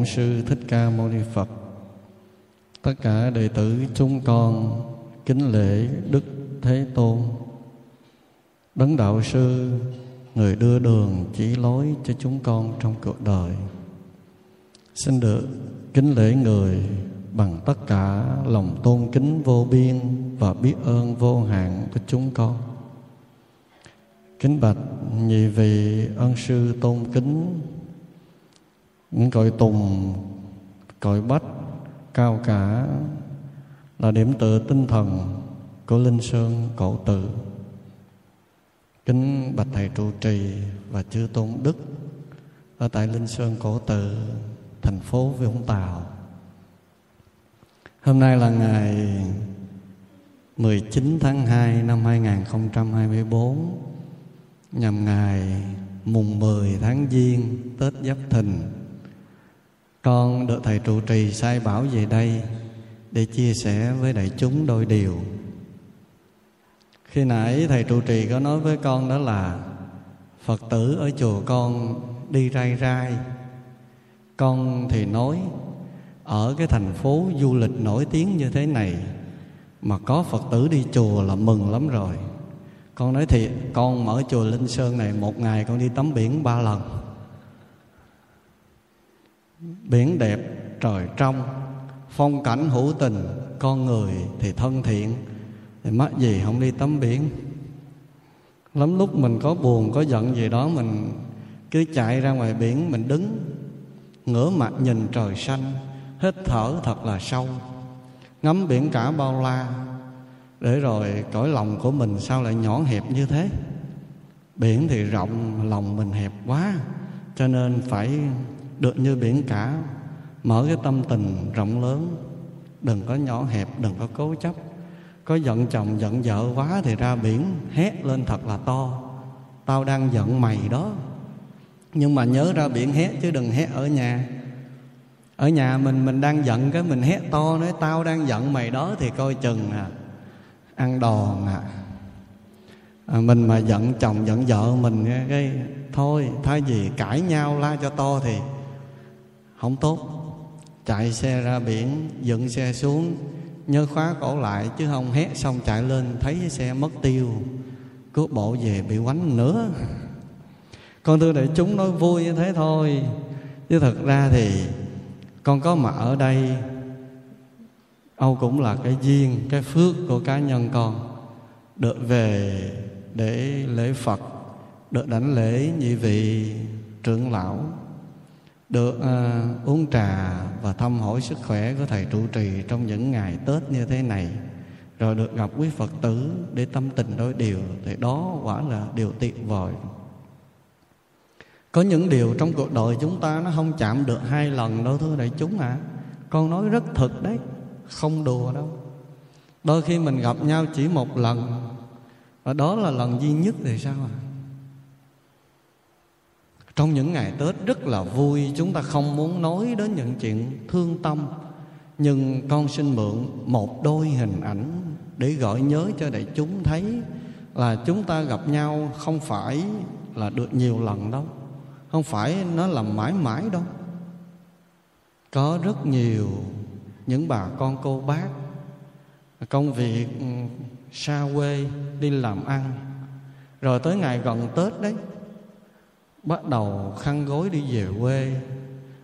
Bổn sư Thích Ca Mâu Ni Phật. Tất cả đệ tử chúng con kính lễ Đức Thế Tôn. Đấng đạo sư, người đưa đường chỉ lối cho chúng con trong cuộc đời. Xin được kính lễ người bằng tất cả lòng tôn kính vô biên và biết ơn vô hạn của chúng con. Kính bạch nhị vị ân sư tôn kính cõi tùng cõi bách, cao cả là điểm tựa tinh thần của linh sơn cổ tự. Kính bạch thầy trụ trì và chư tôn đức ở tại linh sơn cổ tự, thành phố vũng tàu. Hôm nay là ngày 19 tháng 2 năm 2024 nhằm ngày mùng 10 tháng Giêng, Tết Giáp Thìn con được thầy trụ trì sai bảo về đây để chia sẻ với đại chúng đôi điều. Khi nãy thầy trụ trì có nói với con đó là Phật tử ở chùa con đi rai rai. Con thì nói ở cái thành phố du lịch nổi tiếng như thế này mà có Phật tử đi chùa là mừng lắm rồi. Con nói thiệt, con mở chùa Linh Sơn này một ngày con đi tắm biển ba lần biển đẹp, trời trong, phong cảnh hữu tình, con người thì thân thiện. Thì mắc gì không đi tắm biển? Lắm lúc mình có buồn, có giận gì đó, mình cứ chạy ra ngoài biển, mình đứng, ngửa mặt nhìn trời xanh, hít thở thật là sâu. Ngắm biển cả bao la, để rồi cõi lòng của mình sao lại nhỏ hẹp như thế? Biển thì rộng, lòng mình hẹp quá, cho nên phải được như biển cả mở cái tâm tình rộng lớn. Đừng có nhỏ hẹp đừng có cố chấp. Có giận chồng giận vợ quá thì ra biển hét lên thật là to. Tao đang giận mày đó. Nhưng mà nhớ ra biển hét chứ đừng hét ở nhà. Ở nhà mình mình đang giận cái mình hét to nói tao đang giận mày đó thì coi chừng à. Ăn đòn à, à mình mà giận chồng giận vợ mình cái thôi thay vì cãi nhau la cho to thì không tốt. Chạy xe ra biển, dựng xe xuống, nhớ khóa cổ lại, chứ không hét xong chạy lên thấy xe mất tiêu. Cướp bộ về bị quánh nữa con thưa đại chúng, nói vui như thế thôi. Chứ thật ra thì con có mặt ở đây, âu cũng là cái duyên, cái phước của cá nhân con. Được về để lễ phật, được đảnh lễ nhị vị trưởng lão được uh, uống trà và thăm hỏi sức khỏe của thầy trụ trì trong những ngày Tết như thế này. Rồi được gặp quý Phật tử để tâm tình đối điều thì đó quả là điều tuyệt vời. Có những điều trong cuộc đời chúng ta nó không chạm được hai lần đâu thưa đại chúng ạ. À. con nói rất thật đấy không đùa đâu. Đôi khi mình gặp nhau chỉ một lần và đó là lần duy nhất thì sao à trong những ngày Tết rất là vui, Chúng ta không muốn nói đến những chuyện thương tâm. Nhưng con xin mượn một đôi hình ảnh Để gợi nhớ cho đại chúng thấy Là chúng ta gặp nhau không phải là được nhiều lần đâu. Không phải nó là mãi mãi đâu. Có rất nhiều những bà con cô bác, Công việc xa quê, đi làm ăn. Rồi tới ngày gần Tết đấy bắt đầu khăn gối đi về quê.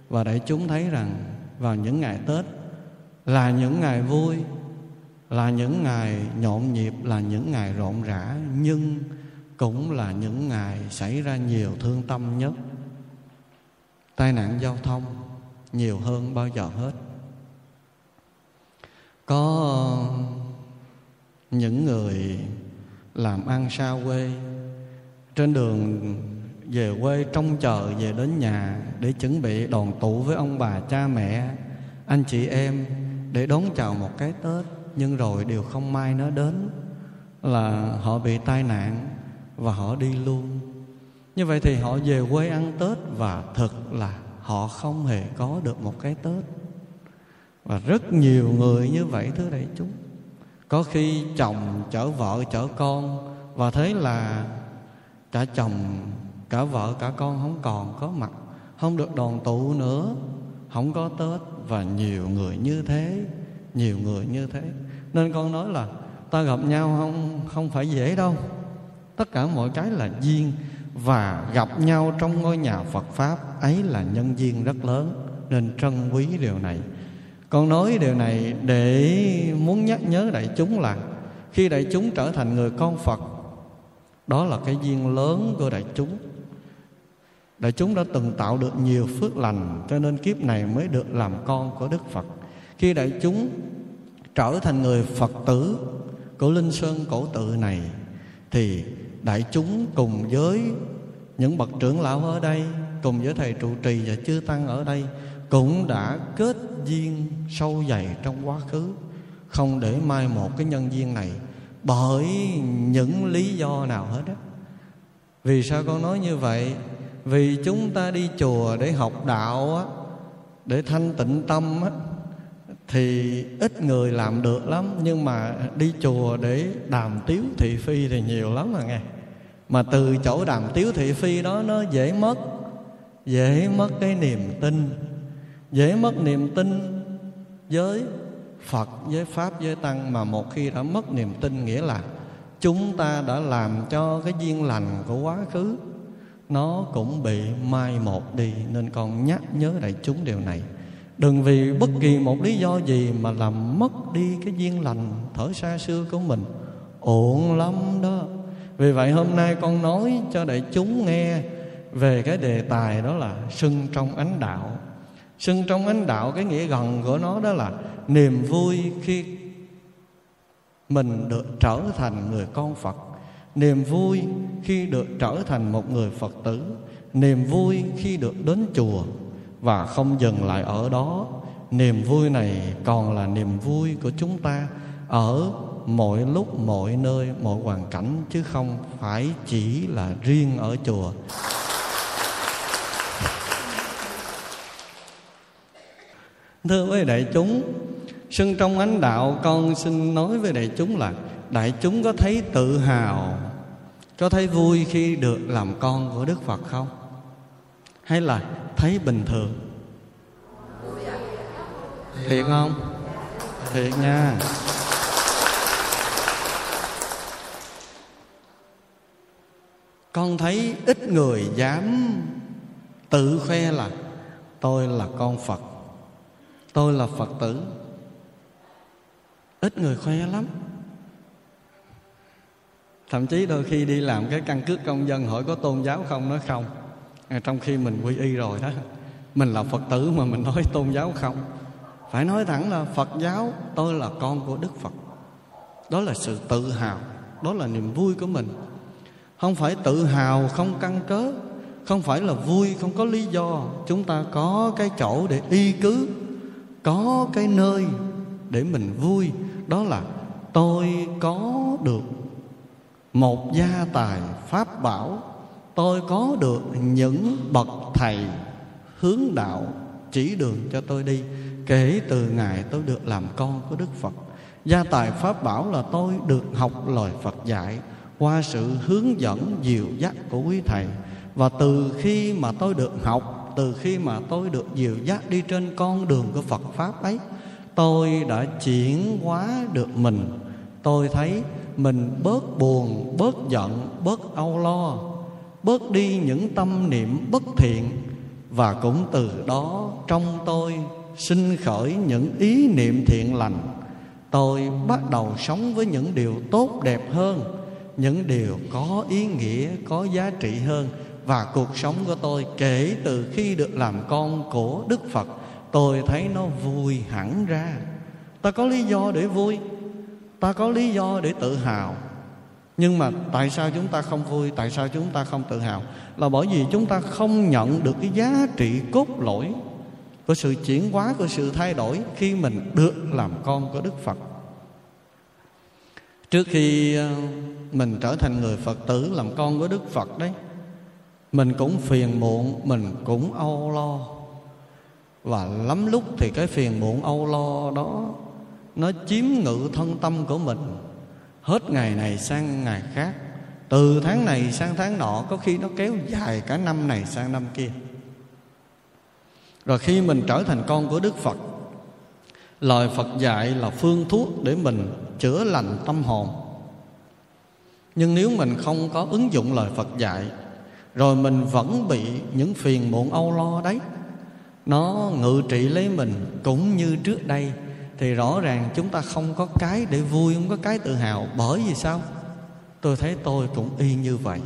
Và để chúng thấy rằng vào những ngày Tết là những ngày vui, là những ngày nhộn nhịp, là những ngày rộn rã, nhưng cũng là những ngày xảy ra nhiều thương tâm nhất. Tai nạn giao thông nhiều hơn bao giờ hết. Có những người làm ăn xa quê, trên đường về quê trông chờ về đến nhà để chuẩn bị đoàn tụ với ông bà cha mẹ. Anh chị em, để đón chào một cái tết, nhưng rồi điều không may nó đến, là họ bị tai nạn và họ đi luôn. Như vậy thì họ về quê ăn tết và thực là họ không hề có được một cái tết. Và rất nhiều người như vậy thưa đại chúng. Có khi chồng chở vợ chở con, và thấy là cả chồng cả vợ, cả con không còn có mặt, không được đoàn tụ nữa. Không có tết và nhiều người như thế, nhiều người như thế. Nên con nói là, ta gặp nhau không không phải dễ đâu. Tất cả mọi cái là duyên và gặp nhau trong ngôi nhà Phật pháp ấy là nhân duyên rất lớn, nên trân quý điều này. Con nói điều này để muốn nhắc nhớ đại chúng là, khi đại chúng trở thành người con Phật, đó là cái duyên lớn của đại chúng. Đại chúng đã từng tạo được nhiều phước lành, Cho nên kiếp này mới được làm con của Đức Phật. Khi đại chúng trở thành người Phật tử Của Linh Sơn Cổ Tự này, Thì đại chúng cùng với những bậc trưởng lão ở đây, Cùng với thầy trụ trì và chư tăng ở đây, Cũng đã kết duyên sâu dày trong quá khứ. Không để mai một cái nhân duyên này Bởi những lý do nào hết á. Vì sao con nói như vậy? Vì chúng ta đi chùa để học đạo á, để thanh tịnh tâm á, thì ít người làm được lắm. Nhưng mà đi chùa để đàm tiếu thị phi thì nhiều lắm mà nghe. Mà từ chỗ đàm tiếu thị phi đó, nó dễ mất dễ mất cái niềm tin, dễ mất niềm tin với phật, với pháp, với tăng. Mà một khi đã mất niềm tin, nghĩa là chúng ta đã làm cho cái duyên lành của quá khứ nó cũng bị mai một đi, nên con nhắc nhớ đại chúng điều này. Đừng vì bất kỳ một lý do gì mà làm mất đi cái duyên lành thở xa xưa của mình. Ổn lắm đó. Vì vậy hôm nay con nói cho đại chúng nghe về cái đề tài đó là sưng trong ánh đạo. Sưng trong ánh đạo, cái nghĩa gần của nó đó là niềm vui khi mình được trở thành người con phật niềm vui khi được trở thành một người phật tử, niềm vui khi được đến chùa và không dừng lại ở đó. Niềm vui này còn là niềm vui của chúng ta ở mọi lúc mọi nơi mọi hoàn cảnh, chứ không phải chỉ là riêng ở chùa. Thưa với đại chúng sưng trong ánh đạo con xin nói với đại chúng là đại chúng có thấy tự hào, có thấy vui khi được làm con của đức phật không? Hay là thấy bình thường? Thiệt không? Thiệt nha. Con thấy ít người dám tự khoe là tôi là con phật, tôi là phật tử. Ít người khoe lắm thậm chí đôi khi đi làm cái căn cước công dân hỏi có tôn giáo không nói không. À, trong khi mình quy y rồi đó mình là phật tử mà mình nói tôn giáo không. Phải nói thẳng là phật giáo tôi là con của đức phật. Đó là sự tự hào đó là niềm vui của mình. Không phải tự hào không căn cớ không phải là vui không có lý do. Chúng ta có cái chỗ để y cứ có cái nơi để mình vui. Đó là tôi có được một gia tài pháp bảo, tôi có được những bậc thầy hướng đạo chỉ đường cho tôi đi. Kể từ ngày tôi được làm con của đức phật, gia tài pháp bảo là tôi được học lời phật dạy qua sự hướng dẫn dìu dắt của quý thầy. Và từ khi mà tôi được học, từ khi mà tôi được dìu dắt đi trên con đường của phật pháp ấy, tôi đã chuyển hóa được mình. Tôi thấy mình bớt buồn, bớt giận, bớt âu lo, bớt đi những tâm niệm bất thiện, và cũng từ đó trong tôi sinh khởi những ý niệm thiện lành. Tôi bắt đầu sống với những điều tốt đẹp hơn, những điều có ý nghĩa, có giá trị hơn. Và cuộc sống của tôi kể từ khi được làm con của đức phật, tôi thấy nó vui hẳn ra. Ta có lý do để vui? Ta có lý do để tự hào. Nhưng mà tại sao chúng ta không vui, tại sao chúng ta không tự hào? Là bởi vì chúng ta không nhận được cái giá trị cốt lõi của sự chuyển hóa, của sự thay đổi khi mình được làm con của đức phật. Trước khi ờ, mình trở thành người phật tử làm con của đức phật đấy, mình cũng phiền muộn, mình cũng âu lo. Và lắm lúc thì cái phiền muộn âu lo đó nó chiếm ngự thân tâm của mình. Hết ngày này sang ngày khác. Từ tháng này sang tháng nọ, có khi nó kéo dài cả năm này sang năm kia. Rồi khi mình trở thành con của đức phật, lời phật dạy là phương thuốc để mình chữa lành tâm hồn. Nhưng nếu mình không có ứng dụng lời phật dạy, rồi mình vẫn bị những phiền muộn âu lo đấy, nó ngự trị lấy mình cũng như trước đây thì rõ ràng chúng ta không có cái để vui, không có cái tự hào. Bởi vì sao? Tôi thấy tôi cũng y như vậy.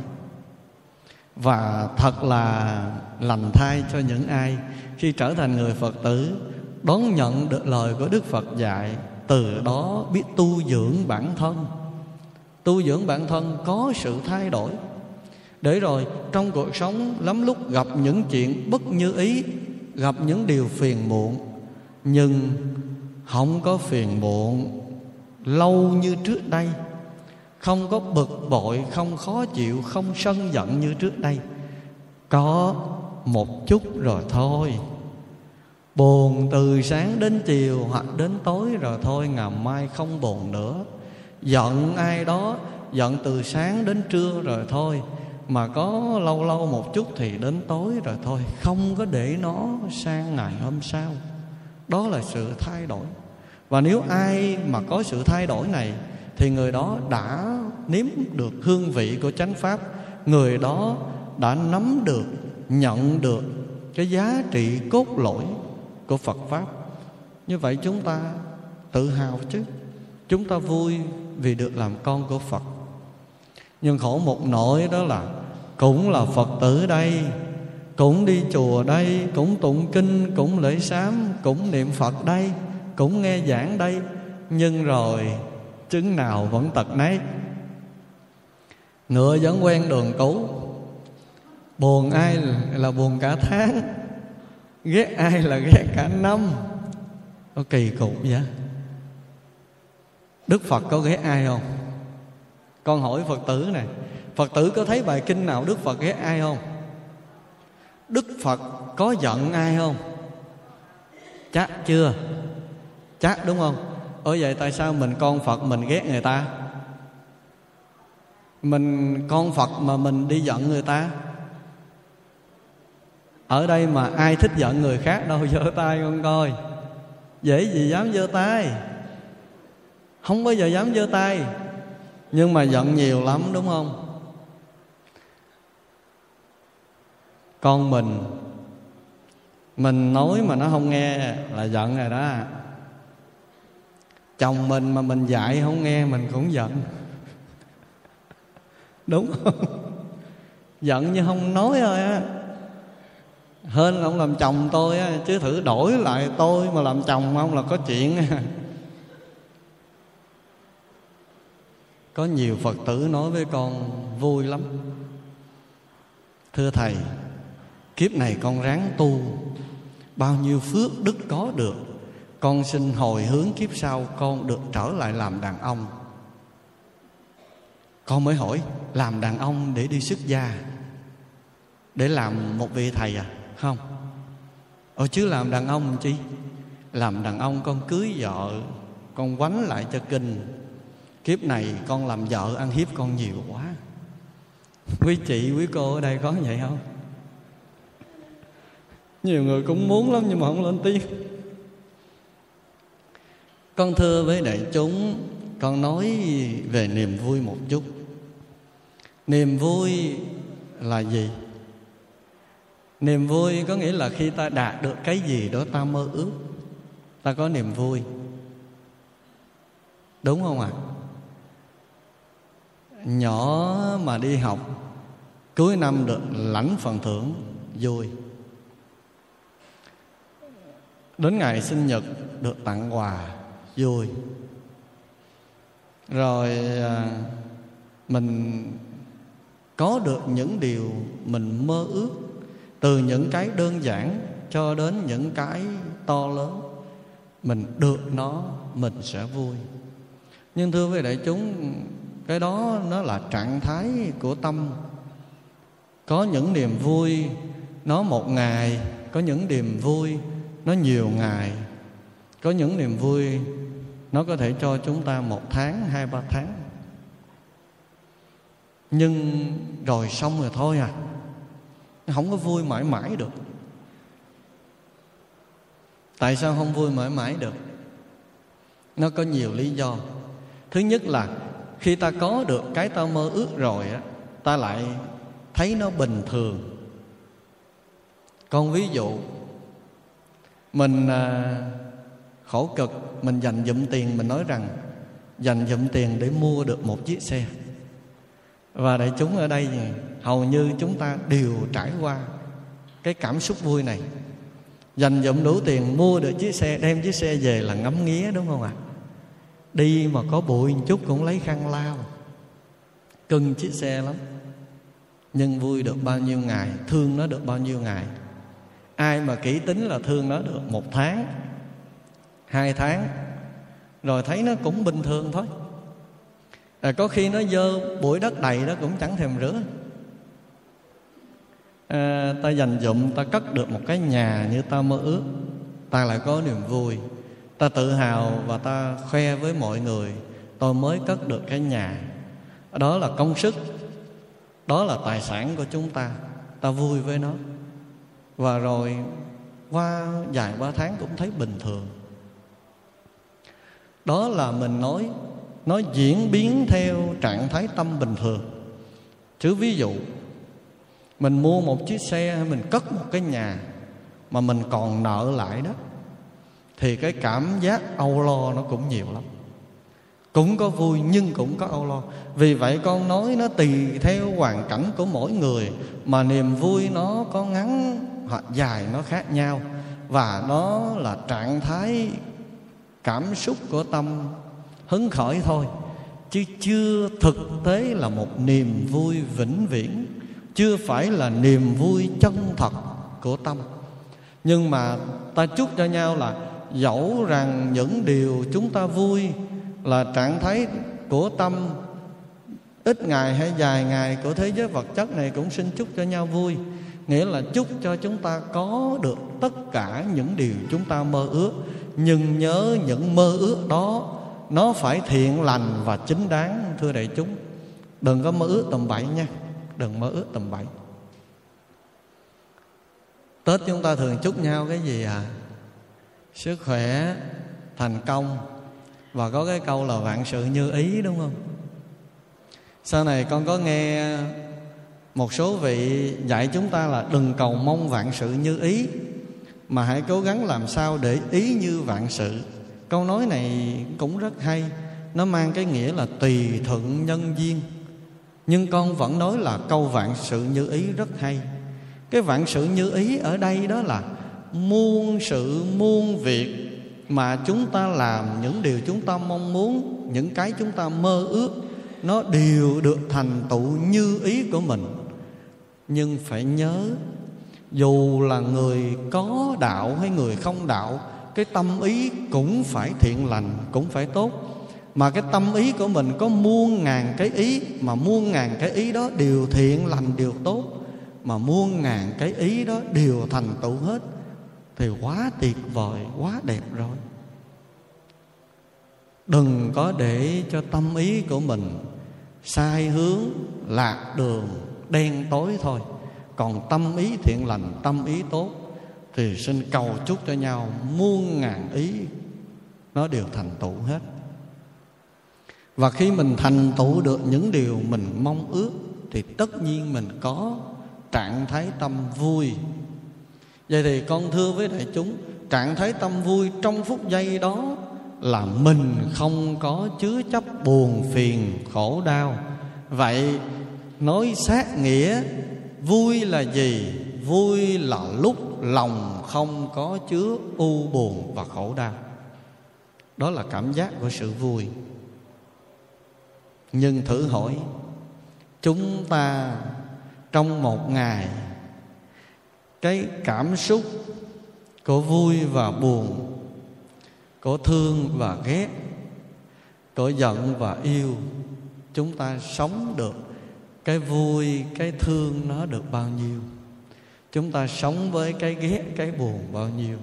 Và thật là lành thay cho những ai khi trở thành người phật tử, đón nhận được lời của đức phật dạy, từ đó biết tu dưỡng bản thân. Tu dưỡng bản thân có sự thay đổi. Để rồi trong cuộc sống lắm lúc gặp những chuyện bất như ý, gặp những điều phiền muộn, nhưng không có phiền muộn, lâu như trước đây. Không có bực bội, không khó chịu, không sân giận như trước đây. Có một chút rồi thôi. Buồn từ sáng đến chiều hoặc đến tối rồi thôi, ngày mai không buồn nữa. Giận ai đó, giận từ sáng đến trưa rồi thôi. Mà có lâu lâu một chút thì đến tối rồi thôi. Không có để nó sang ngày hôm sau. Đó là sự thay đổi và nếu ai mà có sự thay đổi này, thì người đó đã nếm được hương vị của chánh pháp. Người đó đã nắm được, nhận được cái giá trị cốt lõi của phật pháp. Như vậy chúng ta tự hào chứ. Chúng ta vui vì được làm con của phật. Nhưng khổ một nỗi đó là cũng là phật tử đây, cũng đi chùa đây, cũng tụng kinh, cũng lễ sám, cũng niệm phật đây cũng nghe giảng đây, nhưng rồi chứng nào vẫn tật nấy. Ngựa vẫn quen đường cũ. Buồn ai là buồn cả tháng, ghét ai là ghét cả năm. Có kỳ cục vậy? Đức phật có ghét ai không? Con hỏi phật tử này phật tử có thấy bài kinh nào đức phật ghét ai không? Đức phật có giận ai không? Chắc chưa? Chắc, đúng không? Ở vậy tại sao mình con phật mình ghét người ta? Mình, con phật mà mình đi giận người ta? Ở đây mà ai thích giận người khác đâu, giơ tay con coi. Dễ gì dám giơ tay? Không bao giờ dám giơ tay. Nhưng mà giận nhiều lắm, đúng không? Con mình mình nói mà nó không nghe là giận rồi đó chồng mình mà mình dạy không nghe, mình cũng giận. Đúng không? Giận như không nói thôi á. Hơn ông làm chồng tôi á, chứ thử đổi lại tôi mà làm chồng ông là có chuyện. Có nhiều phật tử nói với con, vui lắm. Thưa thầy, kiếp này con ráng tu. Bao nhiêu phước đức có được con xin hồi hướng kiếp sau con được trở lại làm đàn ông. Con mới hỏi làm đàn ông để đi xuất gia để làm một vị thầy à? Không. Ồ chứ làm đàn ông chi? Làm đàn ông con cưới vợ Con quánh lại cho kinh. Kiếp này con làm vợ ăn hiếp con nhiều quá. Quý chị, quý cô ở đây có vậy không? Nhiều người cũng muốn lắm nhưng mà không lên tiếng. Con thưa với đại chúng, Con nói về niềm vui một chút Niềm vui là gì? Niềm vui có nghĩa là khi ta đạt được cái gì đó ta mơ ước, Ta có niềm vui Đúng không ạ? À? Nhỏ mà đi học, Cuối năm được lãnh phần thưởng, Vui Đến ngày sinh nhật Được tặng quà Vui Rồi à, Mình Có được những điều Mình mơ ước từ những cái đơn giản cho đến những cái to lớn. Mình được nó mình sẽ vui. Nhưng thưa với đại chúng cái đó nó là trạng thái của tâm. Có những niềm vui nó một ngày có những niềm vui nó nhiều ngày có những niềm vui nó có thể cho chúng ta một tháng hai ba tháng. Nhưng rồi xong rồi thôi à. Không có vui mãi mãi được. Tại sao không vui mãi mãi được? Nó có nhiều lý do. Thứ nhất là khi ta có được cái ta mơ ước rồi á ta lại thấy nó bình thường. Con ví dụ mình à, khổ cực, mình dành dụm tiền, mình nói rằng, dành dụm tiền để mua được một chiếc xe. Và đại chúng ở đây hầu như chúng ta đều trải qua cái cảm xúc vui này. Dành dụm đủ tiền mua được chiếc xe, đem chiếc xe về là ngắm nghía, đúng không ạ? Đi mà có bụi một chút cũng lấy khăn lao cưng chiếc xe lắm. Nhưng vui được bao nhiêu ngày, thương nó được bao nhiêu ngày. Ai mà kỹ tính là thương nó được một tháng hai tháng. Rồi thấy nó cũng bình thường thôi. À, có khi nó dơ bụi đất đầy đó cũng chẳng thèm rửa. À, ta dành dụm ta cất được một cái nhà như ta mơ ước. Ta lại có niềm vui. Ta tự hào và ta khoe với mọi người tôi mới cất được cái nhà. Đó là công sức. Đó là tài sản của chúng ta. Ta vui với nó. Và rồi qua vài ba tháng cũng thấy bình thường đó là mình nói, nó diễn biến theo trạng thái tâm bình thường. Chứ ví dụ, mình mua một chiếc xe hay mình cất một cái nhà mà mình còn nợ lại đó, thì cái cảm giác âu lo nó cũng nhiều lắm. Cũng có vui nhưng cũng có âu lo. Vì vậy con nói nó tùy theo hoàn cảnh của mỗi người, mà niềm vui nó có ngắn hoặc dài nó khác nhau, và nó là trạng thái cảm xúc của tâm hứng khởi thôi. Chứ chưa thực tế là một niềm vui vĩnh viễn, chưa phải là niềm vui chân thật của tâm. Nhưng mà ta chúc cho nhau là dẫu rằng những điều chúng ta vui là trạng thái của tâm, ít ngày hay dài ngày của thế giới vật chất này cũng xin chúc cho nhau vui. Nghĩa là chúc cho chúng ta có được tất cả những điều chúng ta mơ ước nhưng nhớ những mơ ước đó, nó phải thiện lành và chính đáng, thưa đại chúng. Đừng có mơ ước tầm bậy nha. Đừng mơ ước tầm bậy. Tết chúng ta thường chúc nhau cái gì à sức khỏe, thành công. Và có cái câu là vạn sự như ý, đúng không? Sau này con có nghe một số vị dạy chúng ta là đừng cầu mong vạn sự như ý mà hãy cố gắng làm sao để ý như vạn sự. Câu nói này cũng rất hay. Nó mang cái nghĩa là tùy thuận nhân duyên. Nhưng con vẫn nói là câu vạn sự như ý rất hay. Cái vạn sự như ý ở đây đó là muôn sự muôn việc mà chúng ta làm, những điều chúng ta mong muốn, những cái chúng ta mơ ước, nó đều được thành tựu như ý của mình. Nhưng phải nhớ dù là người có đạo hay người không đạo, cái tâm ý cũng phải thiện lành, cũng phải tốt. Mà cái tâm ý của mình có muôn ngàn cái ý, mà muôn ngàn cái ý đó đều thiện lành, đều tốt. Mà muôn ngàn cái ý đó đều thành tựu hết, thì quá tuyệt vời, quá đẹp rồi. Đừng có để cho tâm ý của mình sai hướng, lạc đường, đen tối thôi còn tâm ý thiện lành, tâm ý tốt, thì xin cầu chúc cho nhau muôn ngàn ý, nó đều thành tựu hết. Và khi mình thành tựu được những điều mình mong ước, thì tất nhiên mình có trạng thái tâm vui. Vậy thì con thưa với đại chúng, trạng thái tâm vui trong phút giây đó là mình không có chứa chấp buồn phiền, khổ đau. Vậy nói sát nghĩa vui là gì? Vui là lúc lòng không có chứa u buồn và khổ đau. Đó là cảm giác của sự vui. Nhưng thử hỏi, chúng ta trong một ngày, cái cảm xúc của vui và buồn, của thương và ghét, của giận và yêu, chúng ta sống được cái vui, cái thương nó được bao nhiêu? Chúng ta sống với cái ghét, cái buồn bao nhiêu?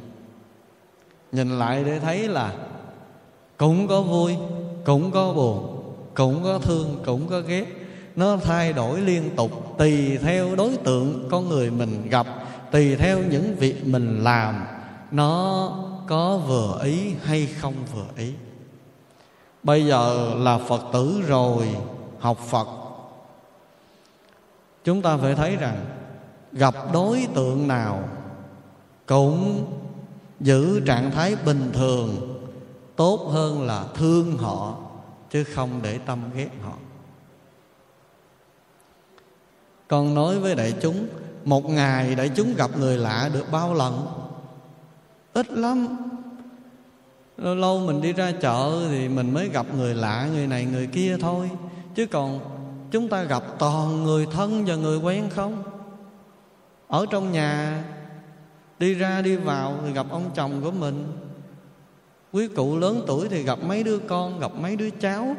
Nhìn lại để thấy là cũng có vui, cũng có buồn, cũng có thương, cũng có ghét. Nó thay đổi liên tục, tùy theo đối tượng con người mình gặp, tùy theo những việc mình làm. Nó có vừa ý hay không vừa ý? Bây giờ là phật tử rồi, học phật chúng ta phải thấy rằng, gặp đối tượng nào cũng giữ trạng thái bình thường, tốt hơn là thương họ, chứ không để tâm ghét họ. Con nói với đại chúng, một ngày đại chúng gặp người lạ được bao lần? Ít lắm. Lâu lâu mình đi ra chợ thì mình mới gặp người lạ, người này người kia thôi. Chứ còn chúng ta gặp toàn người thân và người quen không? Ở trong nhà, đi ra đi vào thì gặp ông chồng của mình. Quý cụ lớn tuổi thì gặp mấy đứa con, gặp mấy đứa cháu.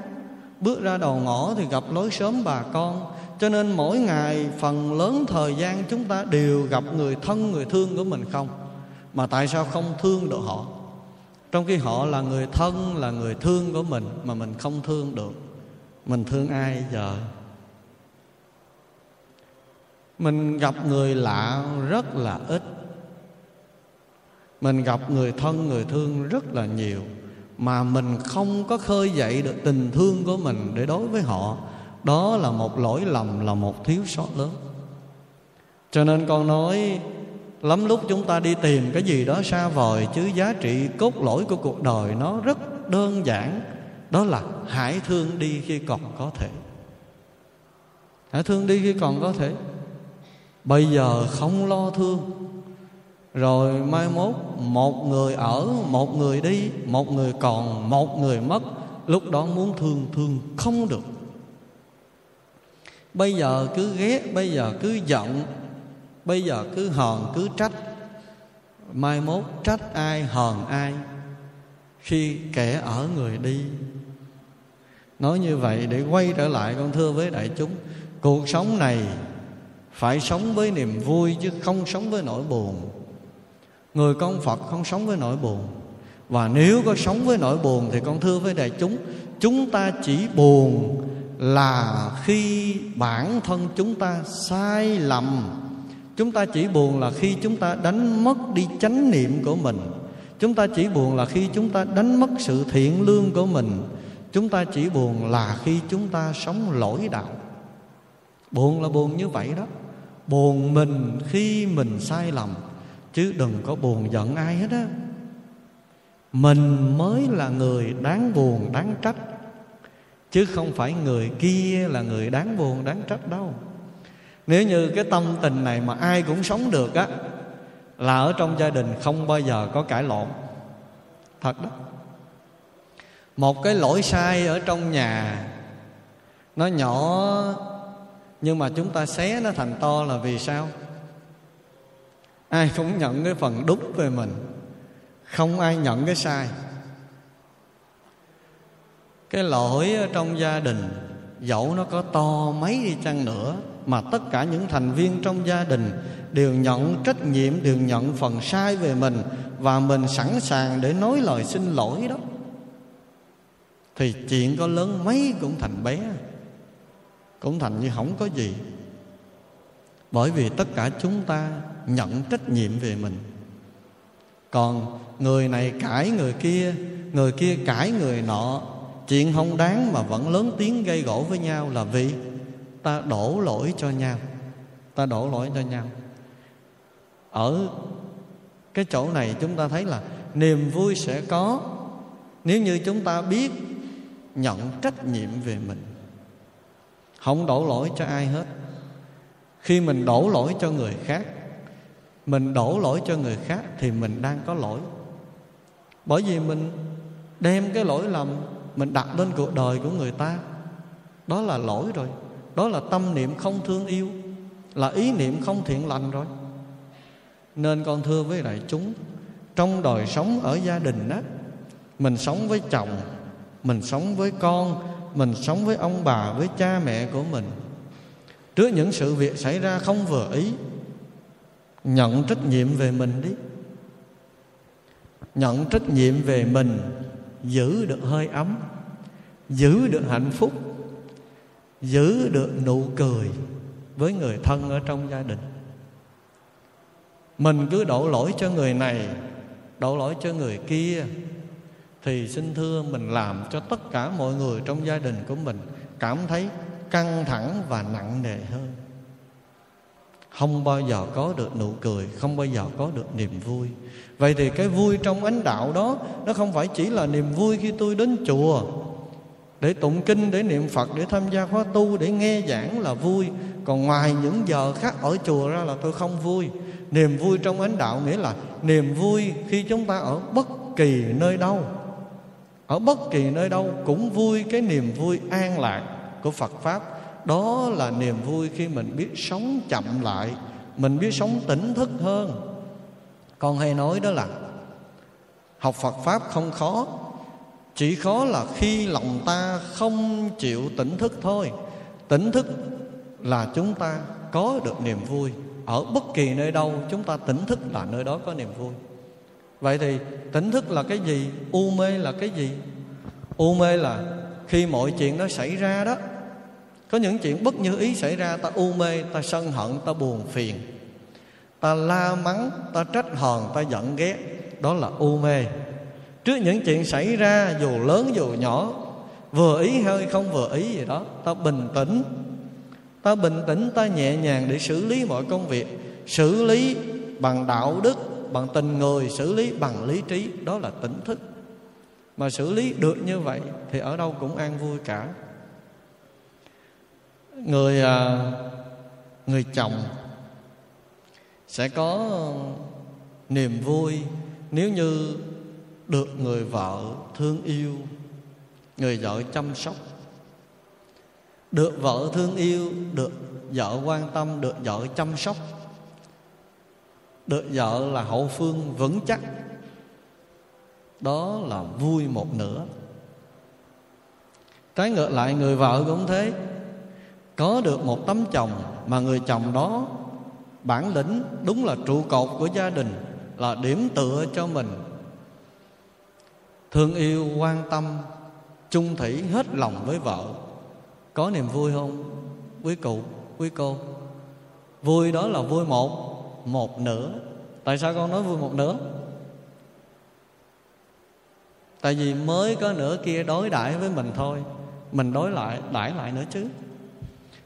Bước ra đầu ngõ thì gặp lối sớm bà con. Cho nên mỗi ngày, phần lớn thời gian chúng ta đều gặp người thân, người thương của mình không? Mà tại sao không thương được họ? Trong khi họ là người thân, là người thương của mình mà mình không thương được. Mình thương ai giờ? Mình gặp người lạ rất là ít. Mình gặp người thân, người thương rất là nhiều. Mà mình không có khơi dậy được tình thương của mình để đối với họ. Đó là một lỗi lầm, là một thiếu sót lớn. Cho nên con nói, lắm lúc chúng ta đi tìm cái gì đó xa vời, chứ giá trị cốt lõi của cuộc đời nó rất đơn giản. Đó là hãy thương đi khi còn có thể. Hãy thương đi khi còn có thể bây giờ không lo thương. Rồi mai mốt một người ở, một người đi, một người còn, một người mất. Lúc đó muốn thương thương không được. Bây giờ cứ ghét, bây giờ cứ giận, bây giờ cứ hờn, cứ trách. Mai mốt trách ai, hờn ai? Khi kẻ ở người đi. Nói như vậy để quay trở lại con thưa với đại chúng. Cuộc sống này phải sống với niềm vui chứ không sống với nỗi buồn. Người con phật không sống với nỗi buồn. Và nếu có sống với nỗi buồn thì con thưa với đại chúng chúng ta chỉ buồn là khi bản thân chúng ta sai lầm. Chúng ta chỉ buồn là khi chúng ta đánh mất đi chánh niệm của mình. Chúng ta chỉ buồn là khi chúng ta đánh mất sự thiện lương của mình. Chúng ta chỉ buồn là khi chúng ta sống lỗi đạo. Buồn là buồn như vậy đó buồn mình khi mình sai lầm, chứ đừng có buồn giận ai hết á. Mình mới là người đáng buồn, đáng trách, chứ không phải người kia là người đáng buồn, đáng trách đâu. Nếu như cái tâm tình này mà ai cũng sống được á, là ở trong gia đình không bao giờ có cãi lộn. Thật đó. Một cái lỗi sai ở trong nhà, nó nhỏ nhưng mà chúng ta xé nó thành to là vì sao? Ai cũng nhận cái phần đúng về mình. Không ai nhận cái sai. Cái lỗi ở trong gia đình, dẫu nó có to mấy đi chăng nữa, mà tất cả những thành viên trong gia đình đều nhận trách nhiệm, đều nhận phần sai về mình và mình sẵn sàng để nói lời xin lỗi đó. Thì chuyện có lớn mấy cũng thành bé cũng thành như không có gì. Bởi vì tất cả chúng ta nhận trách nhiệm về mình. Còn người này cãi người kia người kia cãi người nọ, chuyện không đáng mà vẫn lớn tiếng gây gỗ với nhau là vì ta đổ lỗi cho nhau. Ta đổ lỗi cho nhau. Ở cái chỗ này chúng ta thấy là niềm vui sẽ có nếu như chúng ta biết nhận trách nhiệm về mình không đổ lỗi cho ai hết. Khi mình đổ lỗi cho người khác, mình đổ lỗi cho người khác thì mình đang có lỗi. Bởi vì mình đem cái lỗi lầm mình đặt lên cuộc đời của người ta, đó là lỗi rồi. Đó là tâm niệm không thương yêu, là ý niệm không thiện lành rồi. Nên con thưa với đại chúng, trong đời sống ở gia đình á, mình sống với chồng, mình sống với con mình sống với ông bà, với cha mẹ của mình. Trước những sự việc xảy ra không vừa ý, nhận trách nhiệm về mình đi. Nhận trách nhiệm về mình, giữ được hơi ấm, giữ được hạnh phúc, giữ được nụ cười với người thân ở trong gia đình. Mình cứ đổ lỗi cho người này, đổ lỗi cho người kia thì xin thưa mình làm cho tất cả mọi người trong gia đình của mình cảm thấy căng thẳng và nặng nề hơn. Không bao giờ có được nụ cười, không bao giờ có được niềm vui. Vậy thì cái vui trong ánh đạo đó, nó không phải chỉ là niềm vui khi tôi đến chùa để tụng kinh, để niệm phật, để tham gia khóa tu, để nghe giảng là vui. Còn ngoài những giờ khác ở chùa ra là tôi không vui. Niềm vui trong ánh đạo nghĩa là niềm vui khi chúng ta ở bất kỳ nơi đâu ở bất kỳ nơi đâu cũng vui cái niềm vui an lạc của phật pháp. Đó là niềm vui khi mình biết sống chậm lại, mình biết sống tỉnh thức hơn. Con hay nói đó là, học phật pháp không khó, chỉ khó là khi lòng ta không chịu tỉnh thức thôi. Tỉnh thức là chúng ta có được niềm vui. Ở bất kỳ nơi đâu, chúng ta tỉnh thức là nơi đó có niềm vui vậy thì tỉnh thức là cái gì? U mê là cái gì? U mê là khi mọi chuyện nó xảy ra đó. Có những chuyện bất như ý xảy ra, ta u mê, ta sân hận, ta buồn phiền. Ta la mắng, ta trách hờn, ta giận ghét. Đó là u mê. Trước những chuyện xảy ra, dù lớn dù nhỏ, vừa ý hay không vừa ý gì đó, ta bình tĩnh. Ta bình tĩnh, ta nhẹ nhàng để xử lý mọi công việc. Xử lý bằng đạo đức bằng tình người xử lý bằng lý trí, đó là tỉnh thức. Mà xử lý được như vậy thì ở đâu cũng an vui cả. Người à, người chồng sẽ có niềm vui nếu như được người vợ thương yêu, người vợ chăm sóc. Được vợ thương yêu, được vợ quan tâm, được vợ chăm sóc được vợ là hậu phương vững chắc. Đó là vui một nửa. Trái ngược lại, người vợ cũng thế. Có được một tấm chồng mà người chồng đó bản lĩnh đúng là trụ cột của gia đình, là điểm tựa cho mình. Thương yêu, quan tâm, chung thủy hết lòng với vợ. Có niềm vui không? Quý cụ, quý cô. Vui đó là vui một một nửa. Tại sao con nói vui một nửa? Tại vì mới có nửa kia đối đãi với mình thôi. Mình đối lại, đãi lại nữa chứ.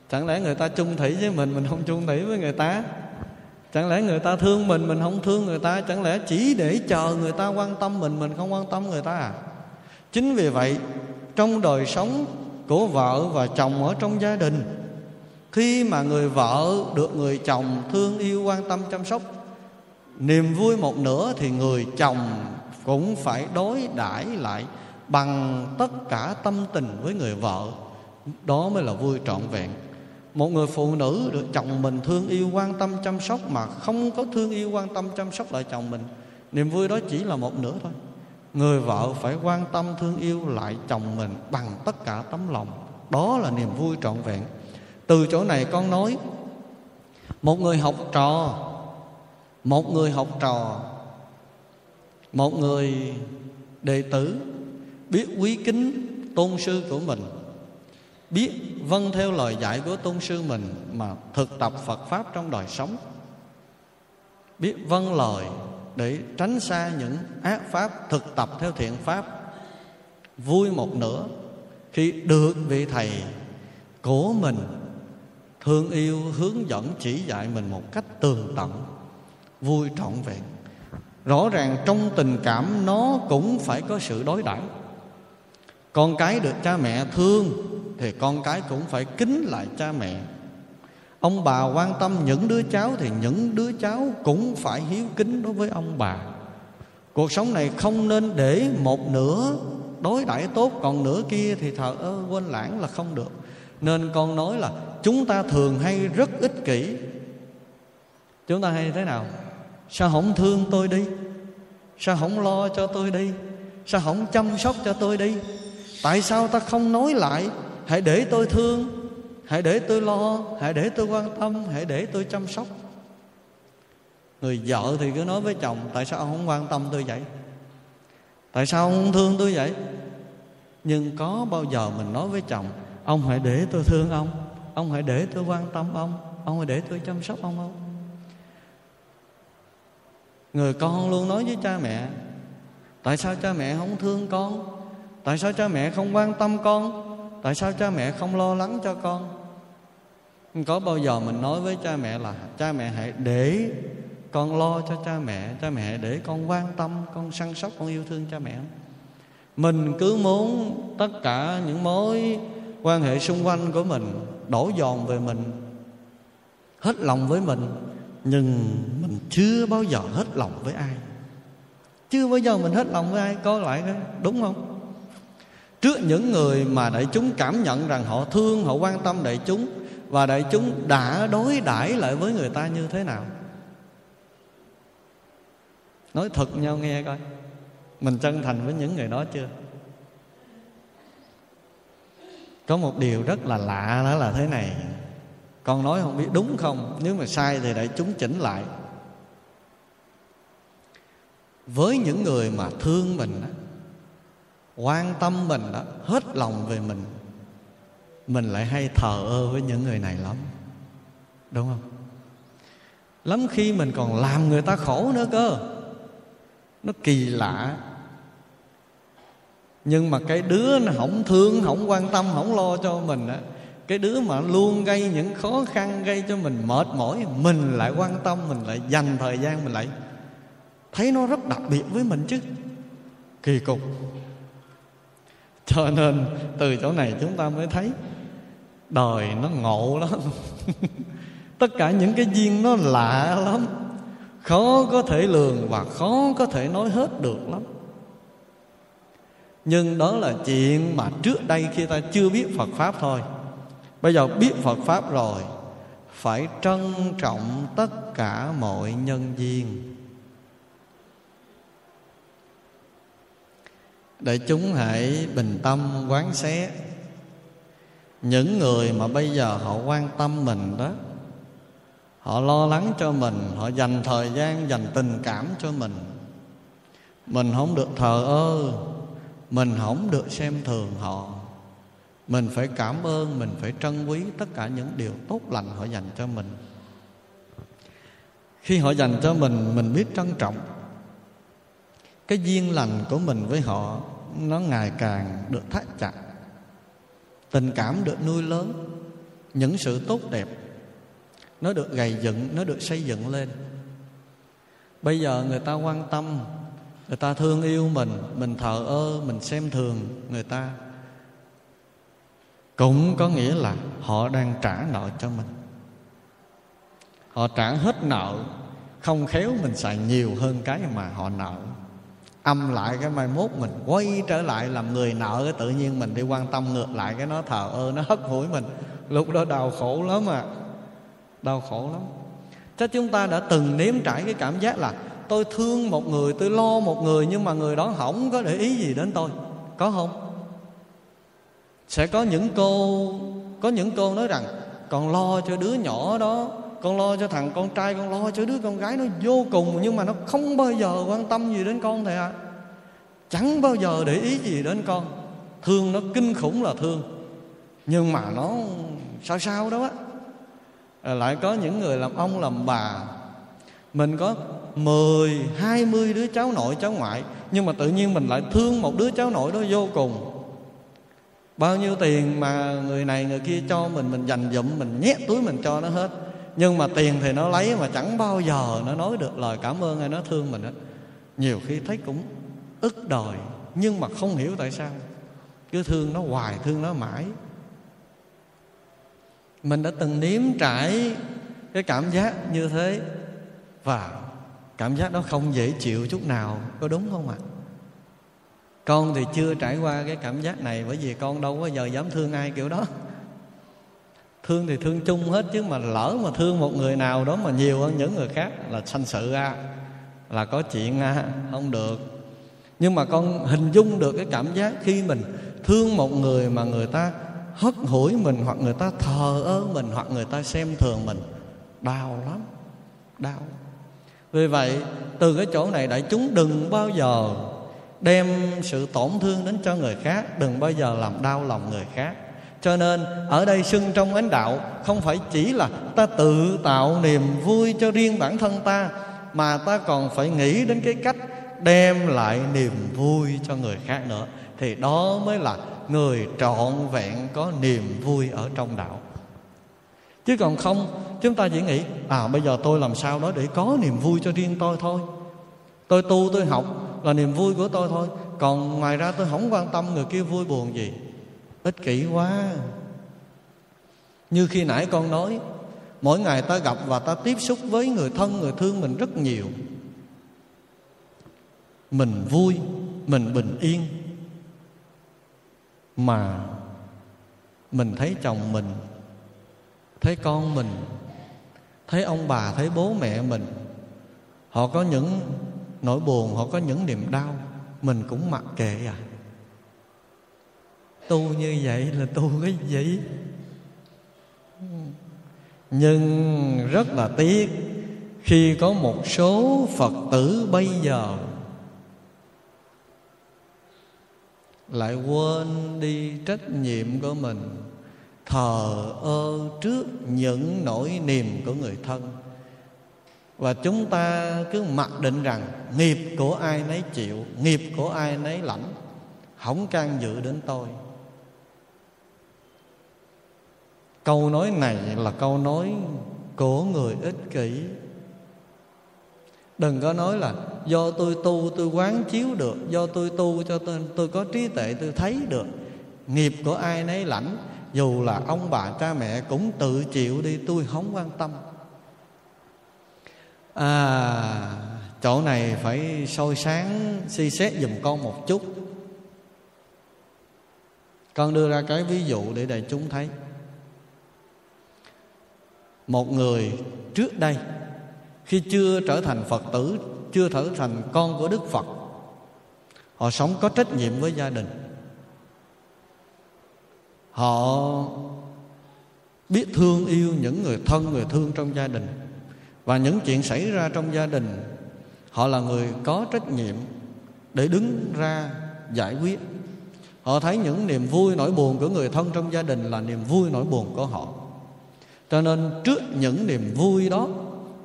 Chẳng lẽ người ta chung thủy với mình mình không chung thủy với người ta? Chẳng lẽ người ta thương mình mình không thương người ta? Chẳng lẽ chỉ để chờ người ta quan tâm mình mình không quan tâm người ta à? Chính vì vậy, trong đời sống của vợ và chồng ở trong gia đình khi mà người vợ được người chồng thương yêu, quan tâm, chăm sóc, niềm vui một nửa thì người chồng cũng phải đối đãi lại bằng tất cả tâm tình với người vợ. Đó mới là vui trọn vẹn. Một người phụ nữ được chồng mình thương yêu, quan tâm, chăm sóc mà không có thương yêu, quan tâm, chăm sóc lại chồng mình, niềm vui đó chỉ là một nửa thôi. Người vợ phải quan tâm, thương yêu lại chồng mình bằng tất cả tấm lòng. Đó là niềm vui trọn vẹn từ chỗ này con nói, một người học trò, một người học trò, một người đệ tử biết quý kính tôn sư của mình, biết vâng theo lời dạy của tôn sư mình mà thực tập Phật pháp trong đời sống, biết vâng lời để tránh xa những ác pháp thực tập theo thiện pháp. Vui một nửa khi được vị thầy của mình thương yêu hướng dẫn chỉ dạy mình một cách tường tận, vui trọn vẹn. Rõ ràng trong tình cảm nó cũng phải có sự đối đãi. Con cái được cha mẹ thương thì con cái cũng phải kính lại cha mẹ. Ông bà quan tâm những đứa cháu thì những đứa cháu cũng phải hiếu kính đối với ông bà. Cuộc sống này không nên để một nửa đối đãi tốt, còn nửa kia thì thờ ơ quên lãng là không được nên con nói là chúng ta thường hay rất ích kỷ. Chúng ta hay thế nào? Sao không thương tôi đi? Sao không lo cho tôi đi? Sao không chăm sóc cho tôi đi? Tại sao ta không nói lại, hãy để tôi thương, hãy để tôi lo, hãy để tôi quan tâm, hãy để tôi chăm sóc. Người vợ thì cứ nói với chồng, tại sao ông không quan tâm tôi vậy? Tại sao ông không thương tôi vậy? Nhưng có bao giờ mình nói với chồng ông hãy để tôi thương ông. Ông hãy để tôi quan tâm ông. Ông hãy để tôi chăm sóc ông không người con luôn nói với cha mẹ, tại sao cha mẹ không thương con? Tại sao cha mẹ không quan tâm con? Tại sao cha mẹ không lo lắng cho con? Có bao giờ mình nói với cha mẹ là, cha mẹ hãy để con lo cho cha mẹ. Cha mẹ để con quan tâm, con săn sóc, con yêu thương cha mẹ. Mình cứ muốn tất cả những mối quan hệ xung quanh của mình đổ dồn về mình, hết lòng với mình, nhưng mình chưa bao giờ hết lòng với ai. Chưa bao giờ mình hết lòng với ai coi lại đó, đúng không? Trước những người mà đại chúng cảm nhận rằng họ thương, họ quan tâm đại chúng, và đại chúng đã đối đãi lại với người ta như thế nào? Nói thật nhau nghe coi, mình chân thành với những người đó chưa? Có một điều rất là lạ đó là thế này. Con nói không biết đúng không? Nếu mà sai thì đại chúng chỉnh lại. Với những người mà thương mình đó, quan tâm mình đó hết lòng về mình mình lại hay thờ ơ với những người này lắm. Đúng không? Lắm khi mình còn làm người ta khổ nữa cơ. Nó kỳ lạ nhưng mà cái đứa nó không thương, không quan tâm, không lo cho mình á, cái đứa mà luôn gây những khó khăn, gây cho mình mệt mỏi, mình lại quan tâm, mình lại dành thời gian, mình lại thấy nó rất đặc biệt với mình chứ. Kỳ cục. Cho nên từ chỗ này chúng ta mới thấy đời nó ngộ lắm. Tất cả những cái duyên nó lạ lắm. Khó có thể lường và khó có thể nói hết được lắm nhưng đó là chuyện mà trước đây khi ta chưa biết phật pháp thôi. Bây giờ biết phật pháp rồi, phải trân trọng tất cả mọi nhân duyên để chúng hãy bình tâm quán xét, những người mà bây giờ họ quan tâm mình đó, họ lo lắng cho mình, họ dành thời gian, dành tình cảm cho mình mình không được thờ ơ mình không được xem thường họ. Mình phải cảm ơn, mình phải trân quý tất cả những điều tốt lành họ dành cho mình. Khi họ dành cho mình mình biết trân trọng. Cái duyên lành của mình với họ, nó ngày càng được thắt chặt. Tình cảm được nuôi lớn, những sự tốt đẹp, nó được gầy dựng, nó được xây dựng lên. Bây giờ người ta quan tâm người ta thương yêu mình mình thờ ơ, mình xem thường người ta. Cũng có nghĩa là họ đang trả nợ cho mình. Họ trả hết nợ, không khéo mình xài nhiều hơn cái mà họ nợ. Âm lại cái mai mốt mình, quay trở lại làm người nợ, cái tự nhiên mình đi quan tâm ngược lại cái nó thờ ơ, nó hất hủi mình. Lúc đó đau khổ lắm à. Đau khổ lắm. Chắc chúng ta đã từng nếm trải cái cảm giác là tôi thương một người, tôi lo một người, nhưng mà người đó không có để ý gì đến tôi. Có không? Sẽ có những cô, có những cô nói rằng còn lo cho đứa nhỏ đó, con lo cho thằng con trai, con lo cho đứa con gái nó vô cùng, nhưng mà nó không bao giờ quan tâm gì đến con thầy ạ. À. chẳng bao giờ để ý gì đến con. Thương nó kinh khủng là thương. Nhưng mà nó sao sao đó á. À, lại có những người làm ông làm bà. Mình có 10, 20 đứa cháu nội cháu ngoại. Nhưng mà tự nhiên mình lại thương một đứa cháu nội đó vô cùng. Bao nhiêu tiền mà người này người kia cho mình Mình dành dụm mình nhét túi mình cho nó hết. Nhưng mà tiền thì nó lấy mà chẳng bao giờ nó nói được lời cảm ơn hay nó thương mình hết. Nhiều khi thấy cũng ức đời Nhưng mà không hiểu tại sao. Cứ thương nó hoài thương nó mãi. Mình đã từng nếm trải cái cảm giác như thế. Và cảm giác đó không dễ chịu chút nào có đúng không ạ? À? con thì chưa trải qua cái cảm giác này bởi vì con đâu có giờ dám thương ai kiểu đó. Thương thì thương chung hết chứ mà lỡ mà thương một người nào đó mà nhiều hơn những người khác là sanh sự ra là có chuyện à, không được. Nhưng mà con hình dung được cái cảm giác khi mình thương một người mà người ta hất hủi mình hoặc người ta thờ ơ mình hoặc người ta xem thường mình đau lắm đau vì vậy, từ cái chỗ này đại chúng đừng bao giờ đem sự tổn thương đến cho người khác, đừng bao giờ làm đau lòng người khác. Cho nên, ở đây xưng trong ánh đạo không phải chỉ là ta tự tạo niềm vui cho riêng bản thân ta, mà ta còn phải nghĩ đến cái cách đem lại niềm vui cho người khác nữa. Thì đó mới là người trọn vẹn có niềm vui ở trong đạo chứ còn không, chúng ta chỉ nghĩ à bây giờ tôi làm sao đó để có niềm vui cho riêng tôi thôi. Tôi tu, tôi học là niềm vui của tôi thôi. Còn ngoài ra tôi không quan tâm người kia vui buồn gì. Ích kỷ quá. Như khi nãy con nói, mỗi ngày ta gặp và ta tiếp xúc với người thân, người thương mình rất nhiều. Mình vui, mình bình yên. Mà mình thấy chồng mình thấy con mình, thấy ông bà, thấy bố mẹ mình, họ có những nỗi buồn, họ có những niềm đau, mình cũng mặc kệ à. Tu như vậy là tu cái gì? Nhưng rất là tiếc, khi có một số phật tử bây giờ lại quên đi trách nhiệm của mình thờ ơ trước những nỗi niềm của người thân. Và chúng ta cứ mặc định rằng nghiệp của ai nấy chịu, nghiệp của ai nấy lãnh, không can dự đến tôi. Câu nói này là câu nói của người ích kỷ. Đừng có nói là do tôi tu, tôi quán chiếu được, do tôi tu cho tôi tôi có trí tuệ, tôi thấy được. Nghiệp của ai nấy lãnh dù là ông bà cha mẹ cũng tự chịu đi, tôi không quan tâm. À chỗ này phải soi sáng, suy xét giùm con một chút. Con đưa ra cái ví dụ để đại chúng thấy. Một người trước đây, khi chưa trở thành phật tử, chưa trở thành con của đức phật, họ sống có trách nhiệm với gia đình họ biết thương yêu những người thân, người thương trong gia đình. Và những chuyện xảy ra trong gia đình, họ là người có trách nhiệm để đứng ra giải quyết. Họ thấy những niềm vui nỗi buồn của người thân trong gia đình là niềm vui nỗi buồn của họ. Cho nên trước những niềm vui đó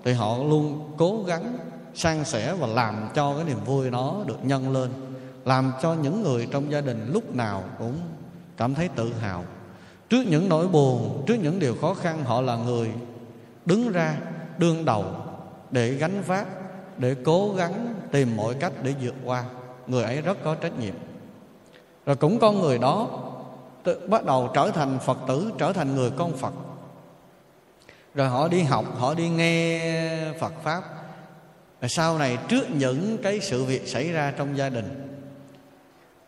thì họ luôn cố gắng san sẻ và làm cho cái niềm vui đó được nhân lên, làm cho những người trong gia đình lúc nào cũng cảm thấy tự hào. Trước những nỗi buồn, trước những điều khó khăn, họ là người đứng ra đương đầu để gánh vác, để cố gắng tìm mọi cách để vượt qua. Người ấy rất có trách nhiệm. Rồi cũng con người đó tự bắt đầu trở thành phật tử, trở thành người con phật. Rồi họ đi học, họ đi nghe phật pháp. Rồi sau này trước những cái sự việc xảy ra trong gia đình,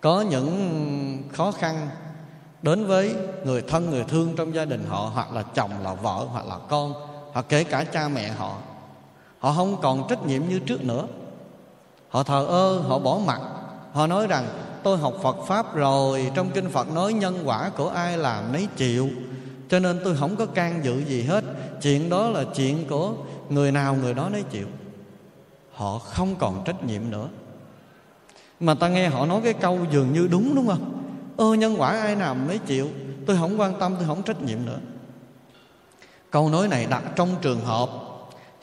có những khó khăn đến với người thân, người thương trong gia đình họ, hoặc là chồng, là vợ, hoặc là con, hoặc kể cả cha mẹ họ. Họ không còn trách nhiệm như trước nữa. Họ thờ ơ, họ bỏ mặt họ nói rằng, tôi học phật pháp rồi, trong kinh phật nói nhân quả của ai làm nấy chịu. Cho nên tôi không có can dự gì hết. Chuyện đó là chuyện của người nào người đó nấy chịu. Họ không còn trách nhiệm nữa. Mà ta nghe họ nói cái câu dường như đúng đúng không? Ơ, nhân quả ai làm nấy chịu? Tôi không quan tâm, tôi không trách nhiệm nữa. Câu nói này đặt trong trường hợp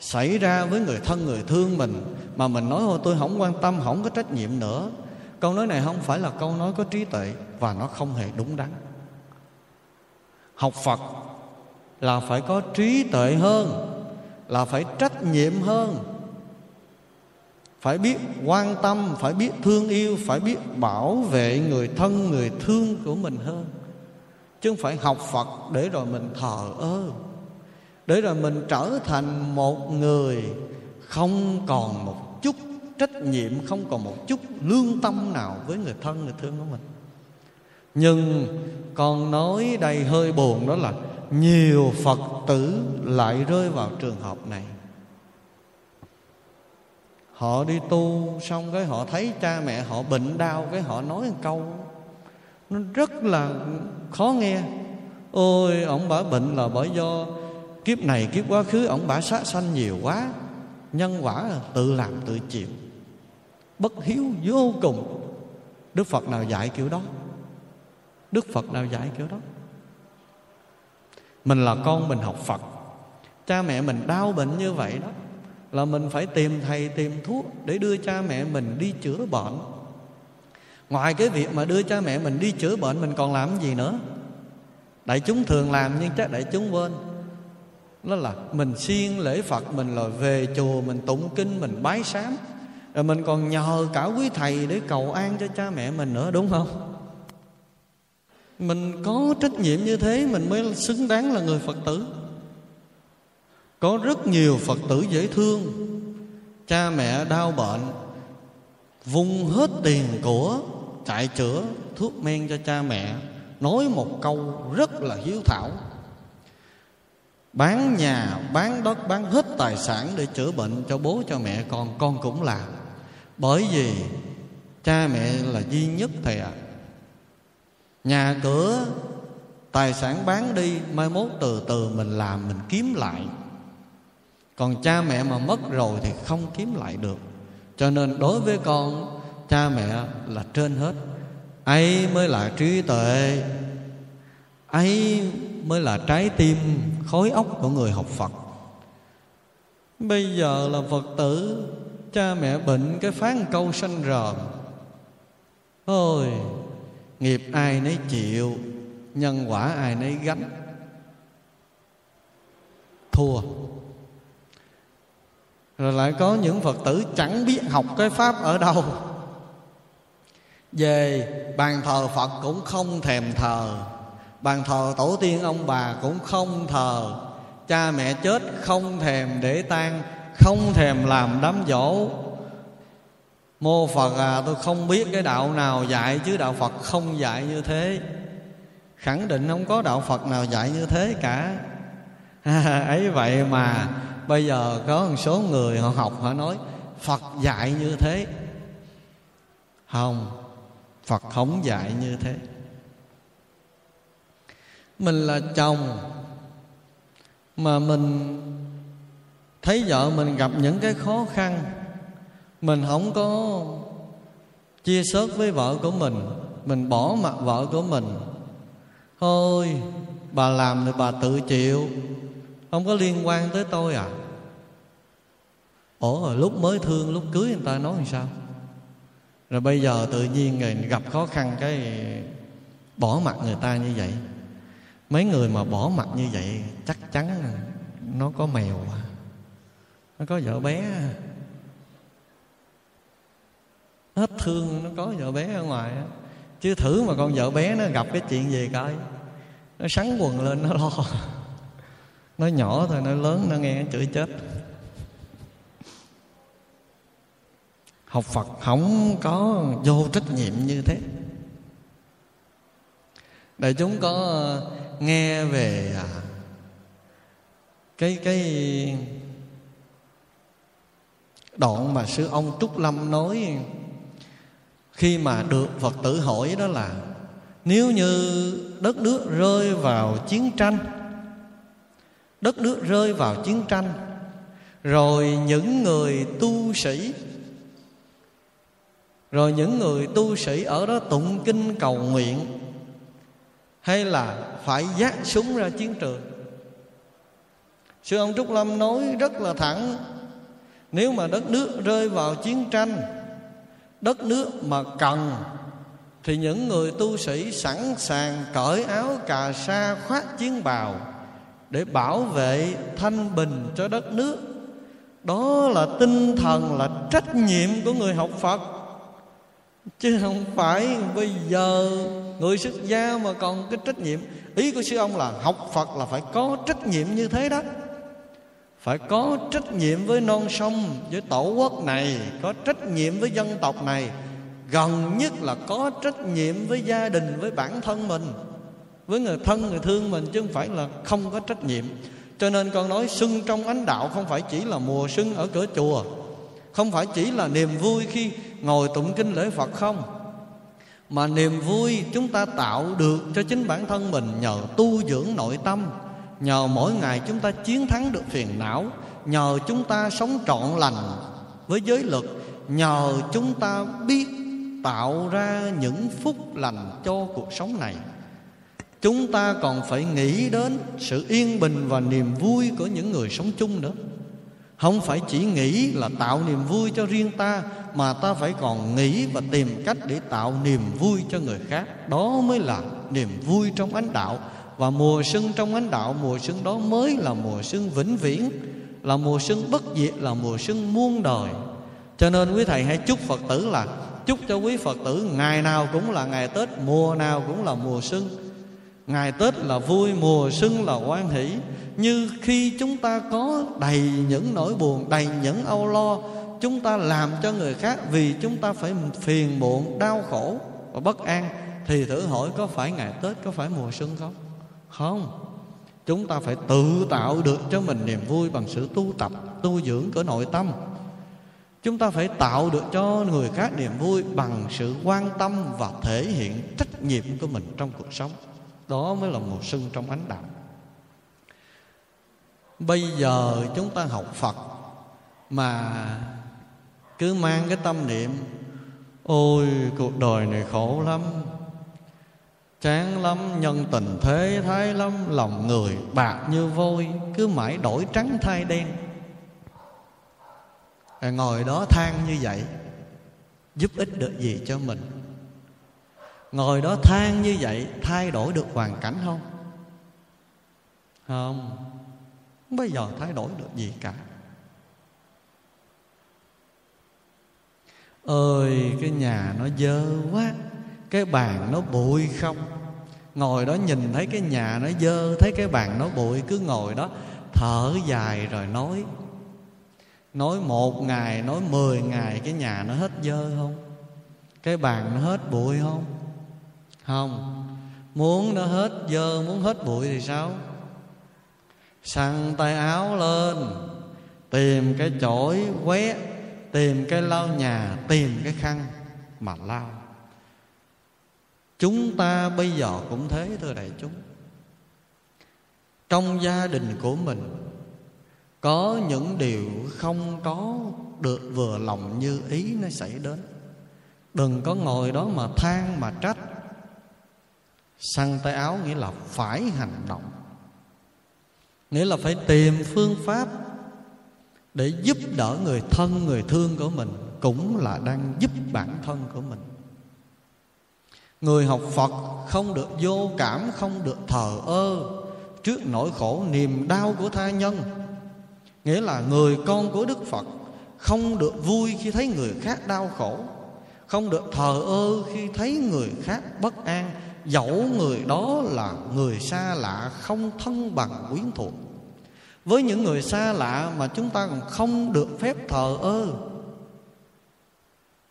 xảy ra với người thân, người thương mình, mà mình nói thôi tôi không quan tâm, không có trách nhiệm nữa. Câu nói này không phải là câu nói có trí tuệ, và nó không hề đúng đắn. Học phật là phải có trí tuệ hơn, là phải trách nhiệm hơn phải biết quan tâm, phải biết thương yêu, phải biết bảo vệ người thân, người thương của mình hơn. Chứ không phải học phật để rồi mình thờ ơ. Để rồi mình trở thành một người không còn một chút trách nhiệm, không còn một chút lương tâm nào với người thân, người thương của mình. Nhưng con nói đây hơi buồn, đó là nhiều phật tử lại rơi vào trường hợp này họ đi tu xong cái họ thấy cha mẹ họ bệnh đau, cái họ nói một câu. Nó rất là khó nghe. Ôi, ông bà bệnh là bởi do kiếp này kiếp quá khứ ông bà sát sanh nhiều quá, nhân quả là tự làm tự chịu. Bất hiếu vô cùng. Đức phật nào dạy kiểu đó? Đức phật nào dạy kiểu đó? Mình là con mình học phật. Cha mẹ mình đau bệnh như vậy đó là mình phải tìm thầy, tìm thuốc để đưa cha mẹ mình đi chữa bệnh. Ngoài cái việc mà đưa cha mẹ mình đi chữa bệnh, mình còn làm gì nữa? Đại chúng thường làm nhưng chắc đại chúng quên. Đó là mình siêng lễ phật, mình là về chùa, mình tụng kinh, mình bái sám. Rồi mình còn nhờ cả quý thầy để cầu an cho cha mẹ mình nữa, đúng không? Mình có trách nhiệm như thế, mình mới xứng đáng là người phật tử có rất nhiều phật tử dễ thương. Cha mẹ đau bệnh, vung hết tiền của, chạy chữa thuốc men cho cha mẹ, nói một câu rất là hiếu thảo. Bán nhà, bán đất, bán hết tài sản để chữa bệnh cho bố, cho mẹ con con cũng làm. Bởi vì cha mẹ là duy nhất thầy ạ. À. nhà cửa, tài sản bán đi, mai mốt từ từ mình làm, mình kiếm lại còn cha mẹ mà mất rồi thì không kiếm lại được. Cho nên đối với con, cha mẹ là trên hết. Ấy mới là trí tuệ. Ấy mới là trái tim, khối óc của người học phật. Bây giờ là phật tử, cha mẹ bệnh cái phán câu sanh rờn ôi, nghiệp ai nấy chịu, nhân quả ai nấy gánh. Thua rồi lại có những phật tử chẳng biết học cái pháp ở đâu. Về bàn thờ phật cũng không thèm thờ. Bàn thờ tổ tiên ông bà cũng không thờ. Cha mẹ chết không thèm để tang, không thèm làm đám dỗ. Mô phật à tôi không biết cái đạo nào dạy chứ đạo phật không dạy như thế. Khẳng định không có đạo phật nào dạy như thế cả. Ấy vậy mà bây giờ có một số người họ học, họ nói, phật dạy như thế. Không, phật không dạy như thế. Mình là chồng, mà mình thấy vợ mình gặp những cái khó khăn, mình không có chia sớt với vợ của mình mình bỏ mặt vợ của mình. Thôi, bà làm thì bà tự chịu không có liên quan tới tôi à? Ủa rồi lúc mới thương, lúc cưới người ta nói làm sao? Rồi bây giờ tự nhiên người gặp khó khăn cái bỏ mặt người ta như vậy. Mấy người mà bỏ mặt như vậy, chắc chắn nó có mèo à? Nó có vợ bé à. hết thương, nó có vợ bé ở ngoài chứ thử mà con vợ bé nó gặp cái chuyện gì coi. Nó sắn quần lên, nó lo nó nhỏ thôi nó lớn nó nghe, chửi chết. Học phật không có vô trách nhiệm như thế. Đại chúng có ờ, nghe về à, cái cái đoạn mà sư ông trúc lâm nói khi mà được phật tử hỏi đó là, nếu như đất nước rơi vào chiến tranh đất nước rơi vào chiến tranh, rồi những người tu sĩ, rồi những người tu sĩ ở đó tụng kinh cầu nguyện, hay là phải dắt súng ra chiến trường. Sư ông trúc lâm nói rất là thẳng, nếu mà đất nước rơi vào chiến tranh, đất nước mà cần, thì những người tu sĩ sẵn sàng cởi áo cà sa khoác chiến bào để bảo vệ thanh bình cho đất nước. Đó là tinh thần, là trách nhiệm của người học phật. Chứ không phải bây giờ người xuất gia mà còn cái trách nhiệm. Ý của sư ông là học phật là phải có trách nhiệm như thế đó. Phải có trách nhiệm với non sông, với tổ quốc này, có trách nhiệm với dân tộc này. Gần nhất là có trách nhiệm với gia đình, với bản thân mình với người thân, người thương mình chứ không phải là không có trách nhiệm. Cho nên con nói xuân trong ánh đạo không phải chỉ là mùa xuân ở cửa chùa, không phải chỉ là niềm vui khi ngồi tụng kinh lễ phật không, mà niềm vui chúng ta tạo được cho chính bản thân mình nhờ tu dưỡng nội tâm. Nhờ mỗi ngày chúng ta chiến thắng được phiền não, nhờ chúng ta sống trọn lành với giới luật, nhờ chúng ta biết tạo ra những phúc lành cho cuộc sống này chúng ta còn phải nghĩ đến sự yên bình và niềm vui của những người sống chung nữa. Không phải chỉ nghĩ là tạo niềm vui cho riêng ta, mà ta phải còn nghĩ và tìm cách để tạo niềm vui cho người khác. Đó mới là niềm vui trong ánh đạo. Và mùa xuân trong ánh đạo, mùa xuân đó mới là mùa xuân vĩnh viễn, là mùa xuân bất diệt, là mùa xuân muôn đời. Cho nên quý thầy hãy chúc phật tử là, chúc cho quý phật tử ngày nào cũng là ngày tết, mùa nào cũng là mùa xuân ngày tết là vui, mùa xuân là quan hỷ. Như khi chúng ta có đầy những nỗi buồn, đầy những âu lo, chúng ta làm cho người khác vì chúng ta phải phiền muộn, đau khổ và bất an, thì thử hỏi có phải ngày tết, có phải mùa xuân không? Không. Chúng ta phải tự tạo được cho mình niềm vui bằng sự tu tập, tu dưỡng của nội tâm. Chúng ta phải tạo được cho người khác niềm vui bằng sự quan tâm và thể hiện trách nhiệm của mình trong cuộc sống đó mới là mùa xuân trong ánh đạo bây giờ chúng ta học phật mà cứ mang cái tâm niệm, ôi, cuộc đời này khổ lắm, chán lắm, nhân tình thế thái lắm, lòng người bạc như vôi, cứ mãi đổi trắng thay đen. Ngồi đó than như vậy, giúp ích được gì cho mình? Ngồi đó than như vậy, thay đổi được hoàn cảnh không? Không. Không bao giờ thay đổi được gì cả. Ơi cái nhà nó dơ quá, cái bàn nó bụi không? Ngồi đó nhìn thấy cái nhà nó dơ, thấy cái bàn nó bụi, cứ ngồi đó thở dài rồi nói. Nói một ngày, nói mười ngày, cái nhà nó hết dơ không? Cái bàn nó hết bụi không? Không. Muốn nó hết dơ muốn hết bụi thì sao? Săn tay áo lên, tìm cái chổi quét, tìm cái lau nhà, tìm cái khăn mà lau. Chúng ta bây giờ cũng thế, thưa đại chúng. Trong gia đình của mình, có những điều không có được vừa lòng như ý nó xảy đến. Đừng có ngồi đó mà than mà trách săn tay áo nghĩa là phải hành động. Nghĩa là phải tìm phương pháp để giúp đỡ người thân, người thương của mình, cũng là đang giúp bản thân của mình. Người học phật không được vô cảm, không được thờ ơ trước nỗi khổ niềm đau của tha nhân. Nghĩa là người con của đức phật không được vui khi thấy người khác đau khổ, không được thờ ơ khi thấy người khác bất an dẫu người đó là người xa lạ không thân bằng quyến thuộc. Với những người xa lạ mà chúng ta còn không được phép thờ ơ.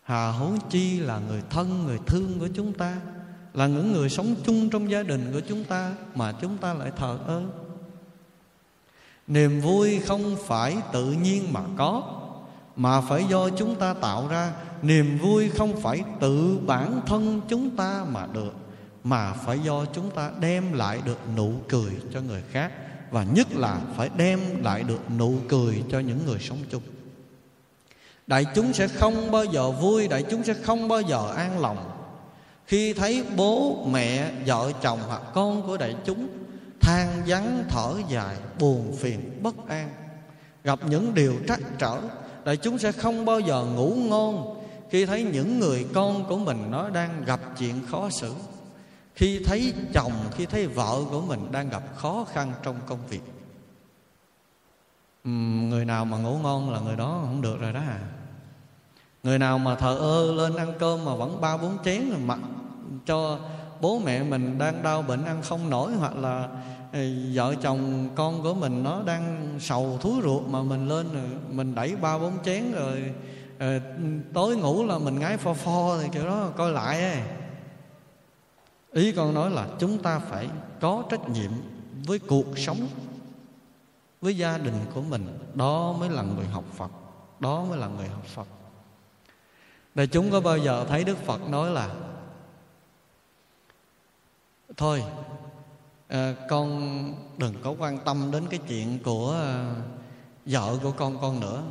Hà huống chi là người thân, người thương của chúng ta, là những người sống chung trong gia đình của chúng ta mà chúng ta lại thờ ơ. Niềm vui không phải tự nhiên mà có, mà phải do chúng ta tạo ra. Niềm vui không phải tự bản thân chúng ta mà được mà phải do chúng ta đem lại được nụ cười cho người khác, và nhất là phải đem lại được nụ cười cho những người sống chung. Đại chúng sẽ không bao giờ vui, đại chúng sẽ không bao giờ an lòng. Khi thấy bố, mẹ, vợ, chồng hoặc con của đại chúng than vắng, thở dài, buồn phiền, bất an, gặp những điều trắc trở, đại chúng sẽ không bao giờ ngủ ngon khi thấy những người con của mình nó đang gặp chuyện khó xử khi thấy chồng khi thấy vợ của mình đang gặp khó khăn trong công việc. Uhm, người nào mà ngủ ngon là người đó không được rồi đó à. Người nào mà thờ ơ lên ăn cơm mà vẫn ba bốn chén rồi mặc cho bố mẹ mình đang đau bệnh ăn không nổi hoặc là ờ, vợ chồng con của mình nó đang sầu thúi ruột mà mình lên rồi mình đẩy ba bốn chén rồi rồi tối ngủ là mình ngái pho pho thì kiểu đó coi lại ấy ý con nói là chúng ta phải có trách nhiệm với cuộc sống với gia đình của mình. Đó mới là người học phật đó mới là người học phật. Để chúng có bao giờ thấy đức phật nói là thôi à, con đừng có quan tâm đến cái chuyện của à, vợ của con con nữa.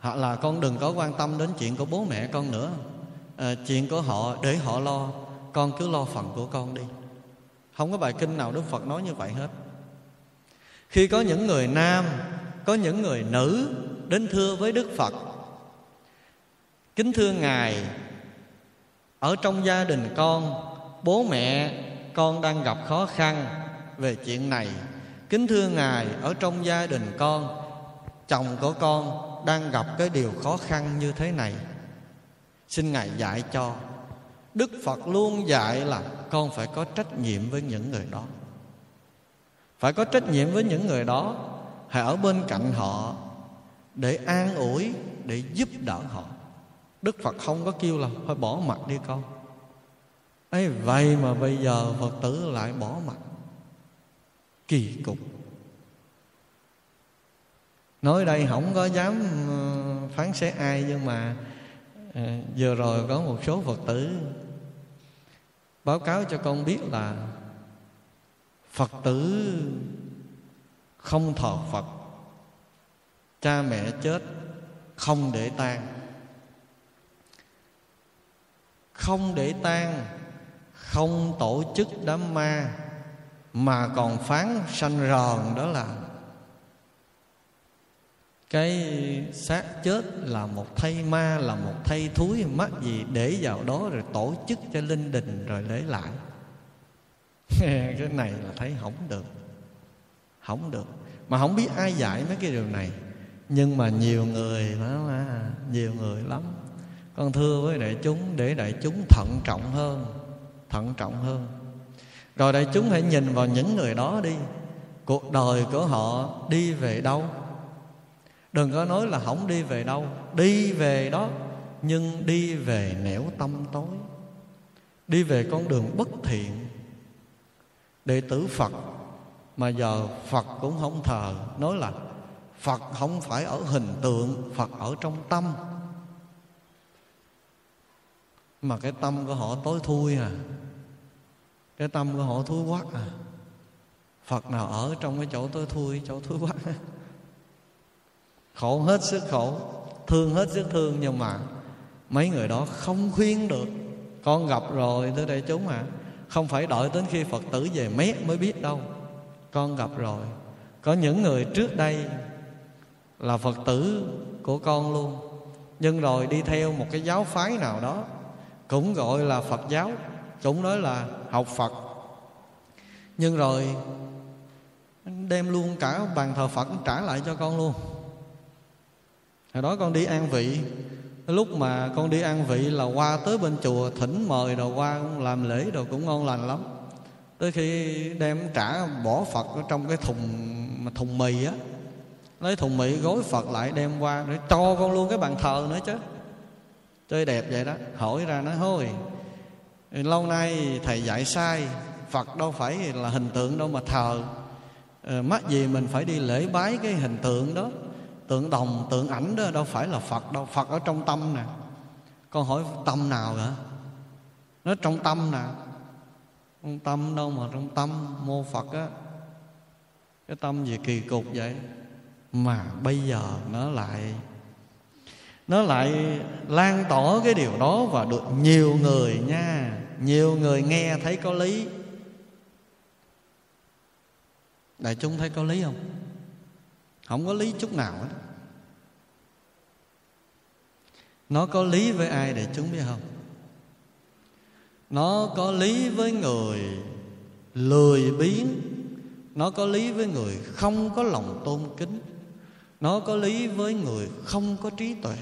Hoặc là con đừng có quan tâm đến chuyện của bố mẹ con nữa. À, chuyện của họ để họ lo con cứ lo phần của con đi. Không có bài kinh nào đức phật nói như vậy hết. Khi có những người nam, có những người nữ đến thưa với đức phật, kính thưa ngài, ở trong gia đình con, bố mẹ con đang gặp khó khăn về chuyện này, kính thưa ngài, ở trong gia đình con, chồng của con đang gặp cái điều khó khăn như thế này. Xin ngài dạy cho đức phật luôn dạy là con phải có trách nhiệm với những người đó. Phải có trách nhiệm với những người đó, hãy ở bên cạnh họ để an ủi, để giúp đỡ họ. Đức phật không có kêu là phải bỏ mặt đi con. Ấy, vậy mà bây giờ phật tử lại bỏ mặt. Kỳ cục. Nói đây không có dám ờ, phán xét ai nhưng mà Ờ, vừa rồi có một số phật tử báo cáo cho con biết là phật tử không thờ phật, cha mẹ chết không để tang. Không để tang, không tổ chức đám ma, mà còn phán sanh ròn đó là cái xác chết là một thây ma là một thây thúi mắc gì để vào đó rồi tổ chức cho linh đình rồi lấy lại. Cái này là thấy không được không được. Mà không biết ai dạy mấy cái điều này. Nhưng mà nhiều người lắm à, nhiều người lắm. Con thưa với đại chúng để đại chúng thận trọng hơn thận trọng hơn. Rồi đại chúng hãy nhìn vào những người đó đi. Cuộc đời của họ đi về đâu? Đừng có nói là không đi về đâu. Đi về đó, nhưng đi về nẻo tâm tối. Đi về con đường bất thiện. Đệ tử phật, mà giờ phật cũng không thờ, nói là phật không phải ở hình tượng, phật ở trong tâm. Mà cái tâm của họ tối thui à. Cái tâm của họ thúi quắc à. Phật nào ở trong cái chỗ tối thui, chỗ thúi quắc? Khổ hết sức khổ, thương hết sức thương, nhưng mà mấy người đó không khuyên được. Con gặp rồi thưa đại chúng à không phải đợi đến khi phật tử về mét mới biết đâu. Con gặp rồi. Có những người trước đây là phật tử của con luôn, nhưng rồi đi theo một cái giáo phái nào đó, cũng gọi là phật giáo, cũng nói là học phật. Nhưng rồi đem luôn cả bàn thờ phật trả lại cho con luôn hồi đó con đi an vị. Lúc mà con đi an vị là qua tới bên chùa, thỉnh mời đồ qua làm lễ đồ cũng ngon lành lắm. Tới khi đem trả bỏ phật ở trong cái thùng, mà thùng mì á, lấy thùng mì gối phật lại đem qua để cho con luôn cái bàn thờ nữa chứ. Chơi đẹp vậy đó. Hỏi ra nói, thôi, lâu nay thầy dạy sai, phật đâu phải là hình tượng đâu mà thờ. Ờ, mắc gì mình phải đi lễ bái cái hình tượng đó? Tượng đồng, tượng ảnh đó đâu phải là phật đâu. Phật ở trong tâm nè. Con hỏi tâm nào hả nó trong tâm nè. Trong tâm đâu mà trong tâm? Mô phật á. Cái tâm gì kỳ cục vậy? Mà bây giờ nó lại nó lại lan tỏ cái điều đó và được nhiều người nha. Nhiều người nghe thấy có lý. Đại chúng thấy có lý không? Không có lý chút nào hết. Nó có lý với ai để chúng biết không? Nó có lý với người lười biếng. Nó có lý với người không có lòng tôn kính. Nó có lý với người không có trí tuệ.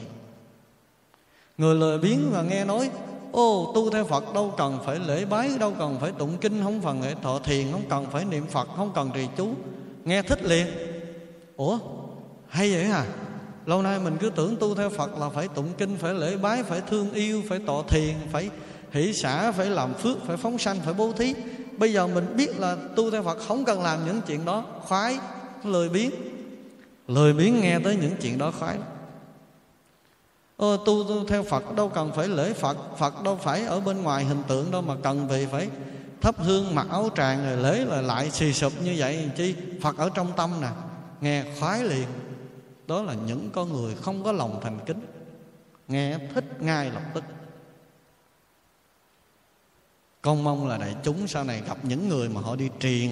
Người lười biếng và nghe nói, ô, tu theo phật đâu cần phải lễ bái, đâu cần phải tụng kinh, không cần phải thọ thiền, không cần phải niệm phật, không cần trì chú. Nghe thích liền ủa? Hay vậy hả? Lâu nay mình cứ tưởng tu theo phật là phải tụng kinh phải lễ bái phải thương yêu phải tọa thiền phải hỷ xả phải làm phước phải phóng sanh phải bố thí. Bây giờ mình biết là tu theo phật không cần làm những chuyện đó khoái lười biếng. Lười biếng nghe tới những chuyện đó khoái Ô, tu, tu theo Phật đâu cần phải lễ Phật Phật đâu phải ở bên ngoài hình tượng đâu Mà cần vì phải thắp hương mặc áo tràng rồi lễ là lại xì sụp như vậy chi? Phật ở trong tâm nè nghe khoái liền. Đó là những con người không có lòng thành kính. Nghe thích ngay lập tức. Con mong là đại chúng sau này gặp những người mà họ đi truyền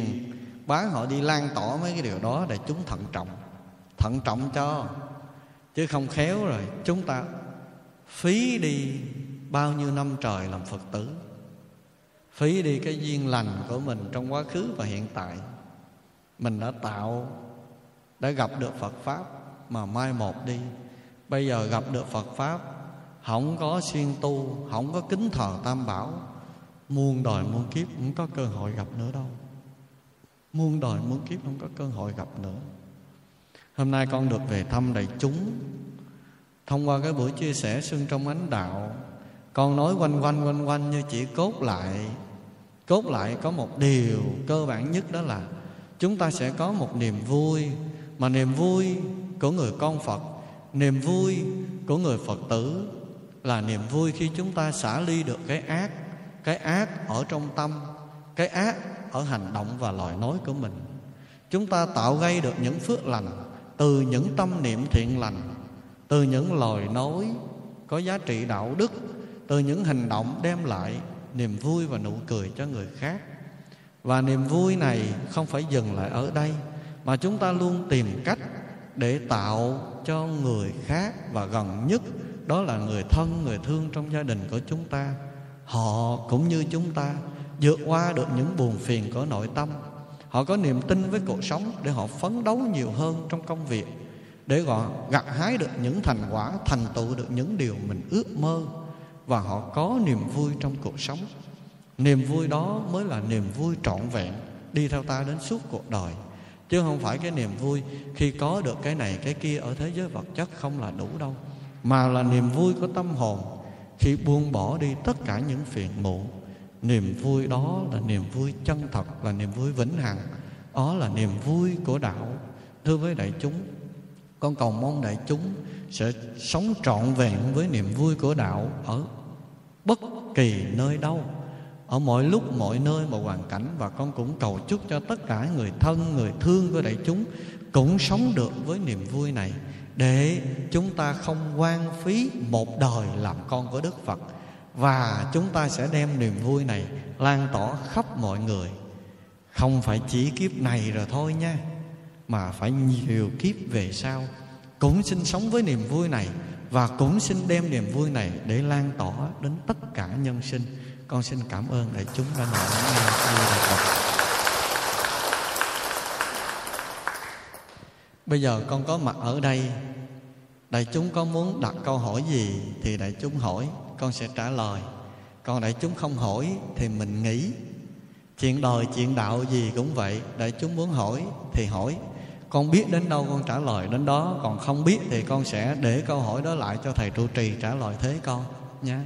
bán họ đi lan tỏa mấy cái điều đó để chúng thận trọng. Thận trọng cho. Chứ không khéo rồi, chúng ta phí đi bao nhiêu năm trời làm phật tử. Phí đi cái duyên lành của mình trong quá khứ và hiện tại. Mình đã tạo đã gặp được phật pháp mà mai một đi. Bây giờ gặp được phật pháp, không có siêng tu, không có kính thờ tam bảo, muôn đời muôn kiếp không có cơ hội gặp nữa đâu. Muôn đời muôn kiếp không có cơ hội gặp nữa. Hôm nay con được về thăm đại chúng. Thông qua cái buổi chia sẻ sương trong ánh đạo, con nói quanh quanh quanh quanh như chỉ cốt lại. Cốt lại có một điều cơ bản nhất đó là chúng ta sẽ có một niềm vui mà niềm vui của người con phật, niềm vui của người phật tử là niềm vui khi chúng ta xả ly được cái ác cái ác ở trong tâm, cái ác ở hành động và lời nói của mình. Chúng ta tạo gây được những phước lành từ những tâm niệm thiện lành, từ những lời nói có giá trị đạo đức, từ những hành động đem lại niềm vui và nụ cười cho người khác. Và niềm vui này không phải dừng lại ở đây mà chúng ta luôn tìm cách để tạo cho người khác và gần nhất, đó là người thân, người thương trong gia đình của chúng ta. Họ cũng như chúng ta, vượt qua được những buồn phiền của nội tâm. Họ có niềm tin với cuộc sống để họ phấn đấu nhiều hơn trong công việc, để họ gặt hái được những thành quả, thành tựu được những điều mình ước mơ. Và họ có niềm vui trong cuộc sống. Niềm vui đó mới là niềm vui trọn vẹn, đi theo ta đến suốt cuộc đời chứ không phải cái niềm vui khi có được cái này, cái kia ở thế giới vật chất không là đủ đâu, mà là niềm vui của tâm hồn khi buông bỏ đi tất cả những phiền muộn. Niềm vui đó là niềm vui chân thật, là niềm vui vĩnh hằng. Đó là niềm vui của đạo. Thưa với đại chúng, con cầu mong đại chúng sẽ sống trọn vẹn với niềm vui của đạo ở bất kỳ nơi đâu ở mọi lúc, mọi nơi mọi hoàn cảnh và con cũng cầu chúc cho tất cả người thân, người thương của đại chúng cũng sống được với niềm vui này, để chúng ta không quan phí một đời làm con của Đức Phật. Và chúng ta sẽ đem niềm vui này lan tỏa khắp mọi người. Không phải chỉ kiếp này rồi thôi nha, mà phải nhiều kiếp về sau cũng xin sống với niềm vui này và cũng xin đem niềm vui này để lan tỏa đến tất cả nhân sinh con xin cảm ơn đại chúng đã nói lắng nghe bây giờ con có mặt ở đây. Đại chúng có muốn đặt câu hỏi gì thì đại chúng hỏi, con sẽ trả lời. Còn đại chúng không hỏi thì mình nghĩ. Chuyện đời, chuyện đạo gì cũng vậy, đại chúng muốn hỏi thì hỏi. Con biết đến đâu con trả lời đến đó, còn không biết thì con sẽ để câu hỏi đó lại cho thầy trụ trì trả lời thế con nha